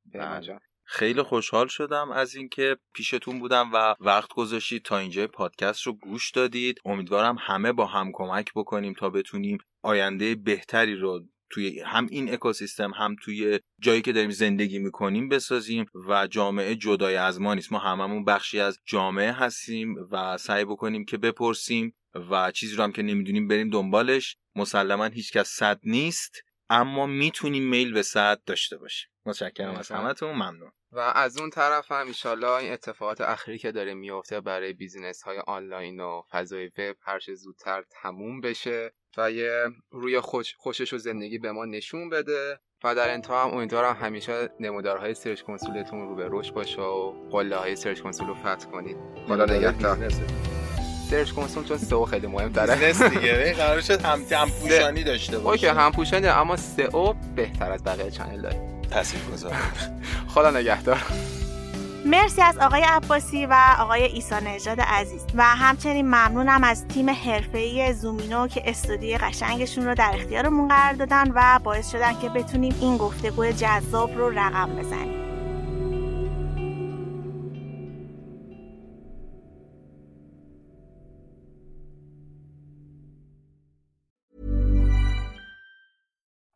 خیلی خوشحال شدم از اینکه پیشتون بودم و وقت گذاشتید تا اینجا پادکست رو گوش دادید. امیدوارم همه با هم کمک بکنیم تا بتونیم آینده بهتری رو توی هم این اکوسیستم هم توی جایی که داریم زندگی می‌کنیم بسازیم و جامعه جدای از ما نیست. ما هممون بخشی از جامعه هستیم و سعی بکنیم که بپرسیم و چیزی رو هم که نمی‌دونیم بریم دنبالش. مسلما هیچکس صد نیست. اما می‌تونیم میل به صد داشته باشیم. متشکرم از همتون. ممنون. و از اون طرف هم ایشالله این اتفاقات اخیری که داره میفته برای business های آنلاین و فضای وب هر چه زودتر تموم بشه و یه روی خوش خوشش و زندگی به ما نشون بده. و در انتها هم امیدوارم همیشه نمودارهای search console تون رو به رشد باشه و قله های search console رو فتح کنید. خدا نگهدار. search console چون سئو خیلی مهم داره business دیگه قرار شد هم هم پوشانی داشته باشه اوکی هم پوشانی اما سئو بهتر از بقیه channel داره تاثیرگذار خدا نگهدار. مرسی از آقای عباسی و آقای ایسا نژاد عزیز. و همچنین ممنونم از تیم حرفه‌ای زومینو که استودیوی قشنگشون رو در اختیارمون قرار دادن و باعث شدن که بتونیم این گفتگو جذاب رو رقم بزنیم.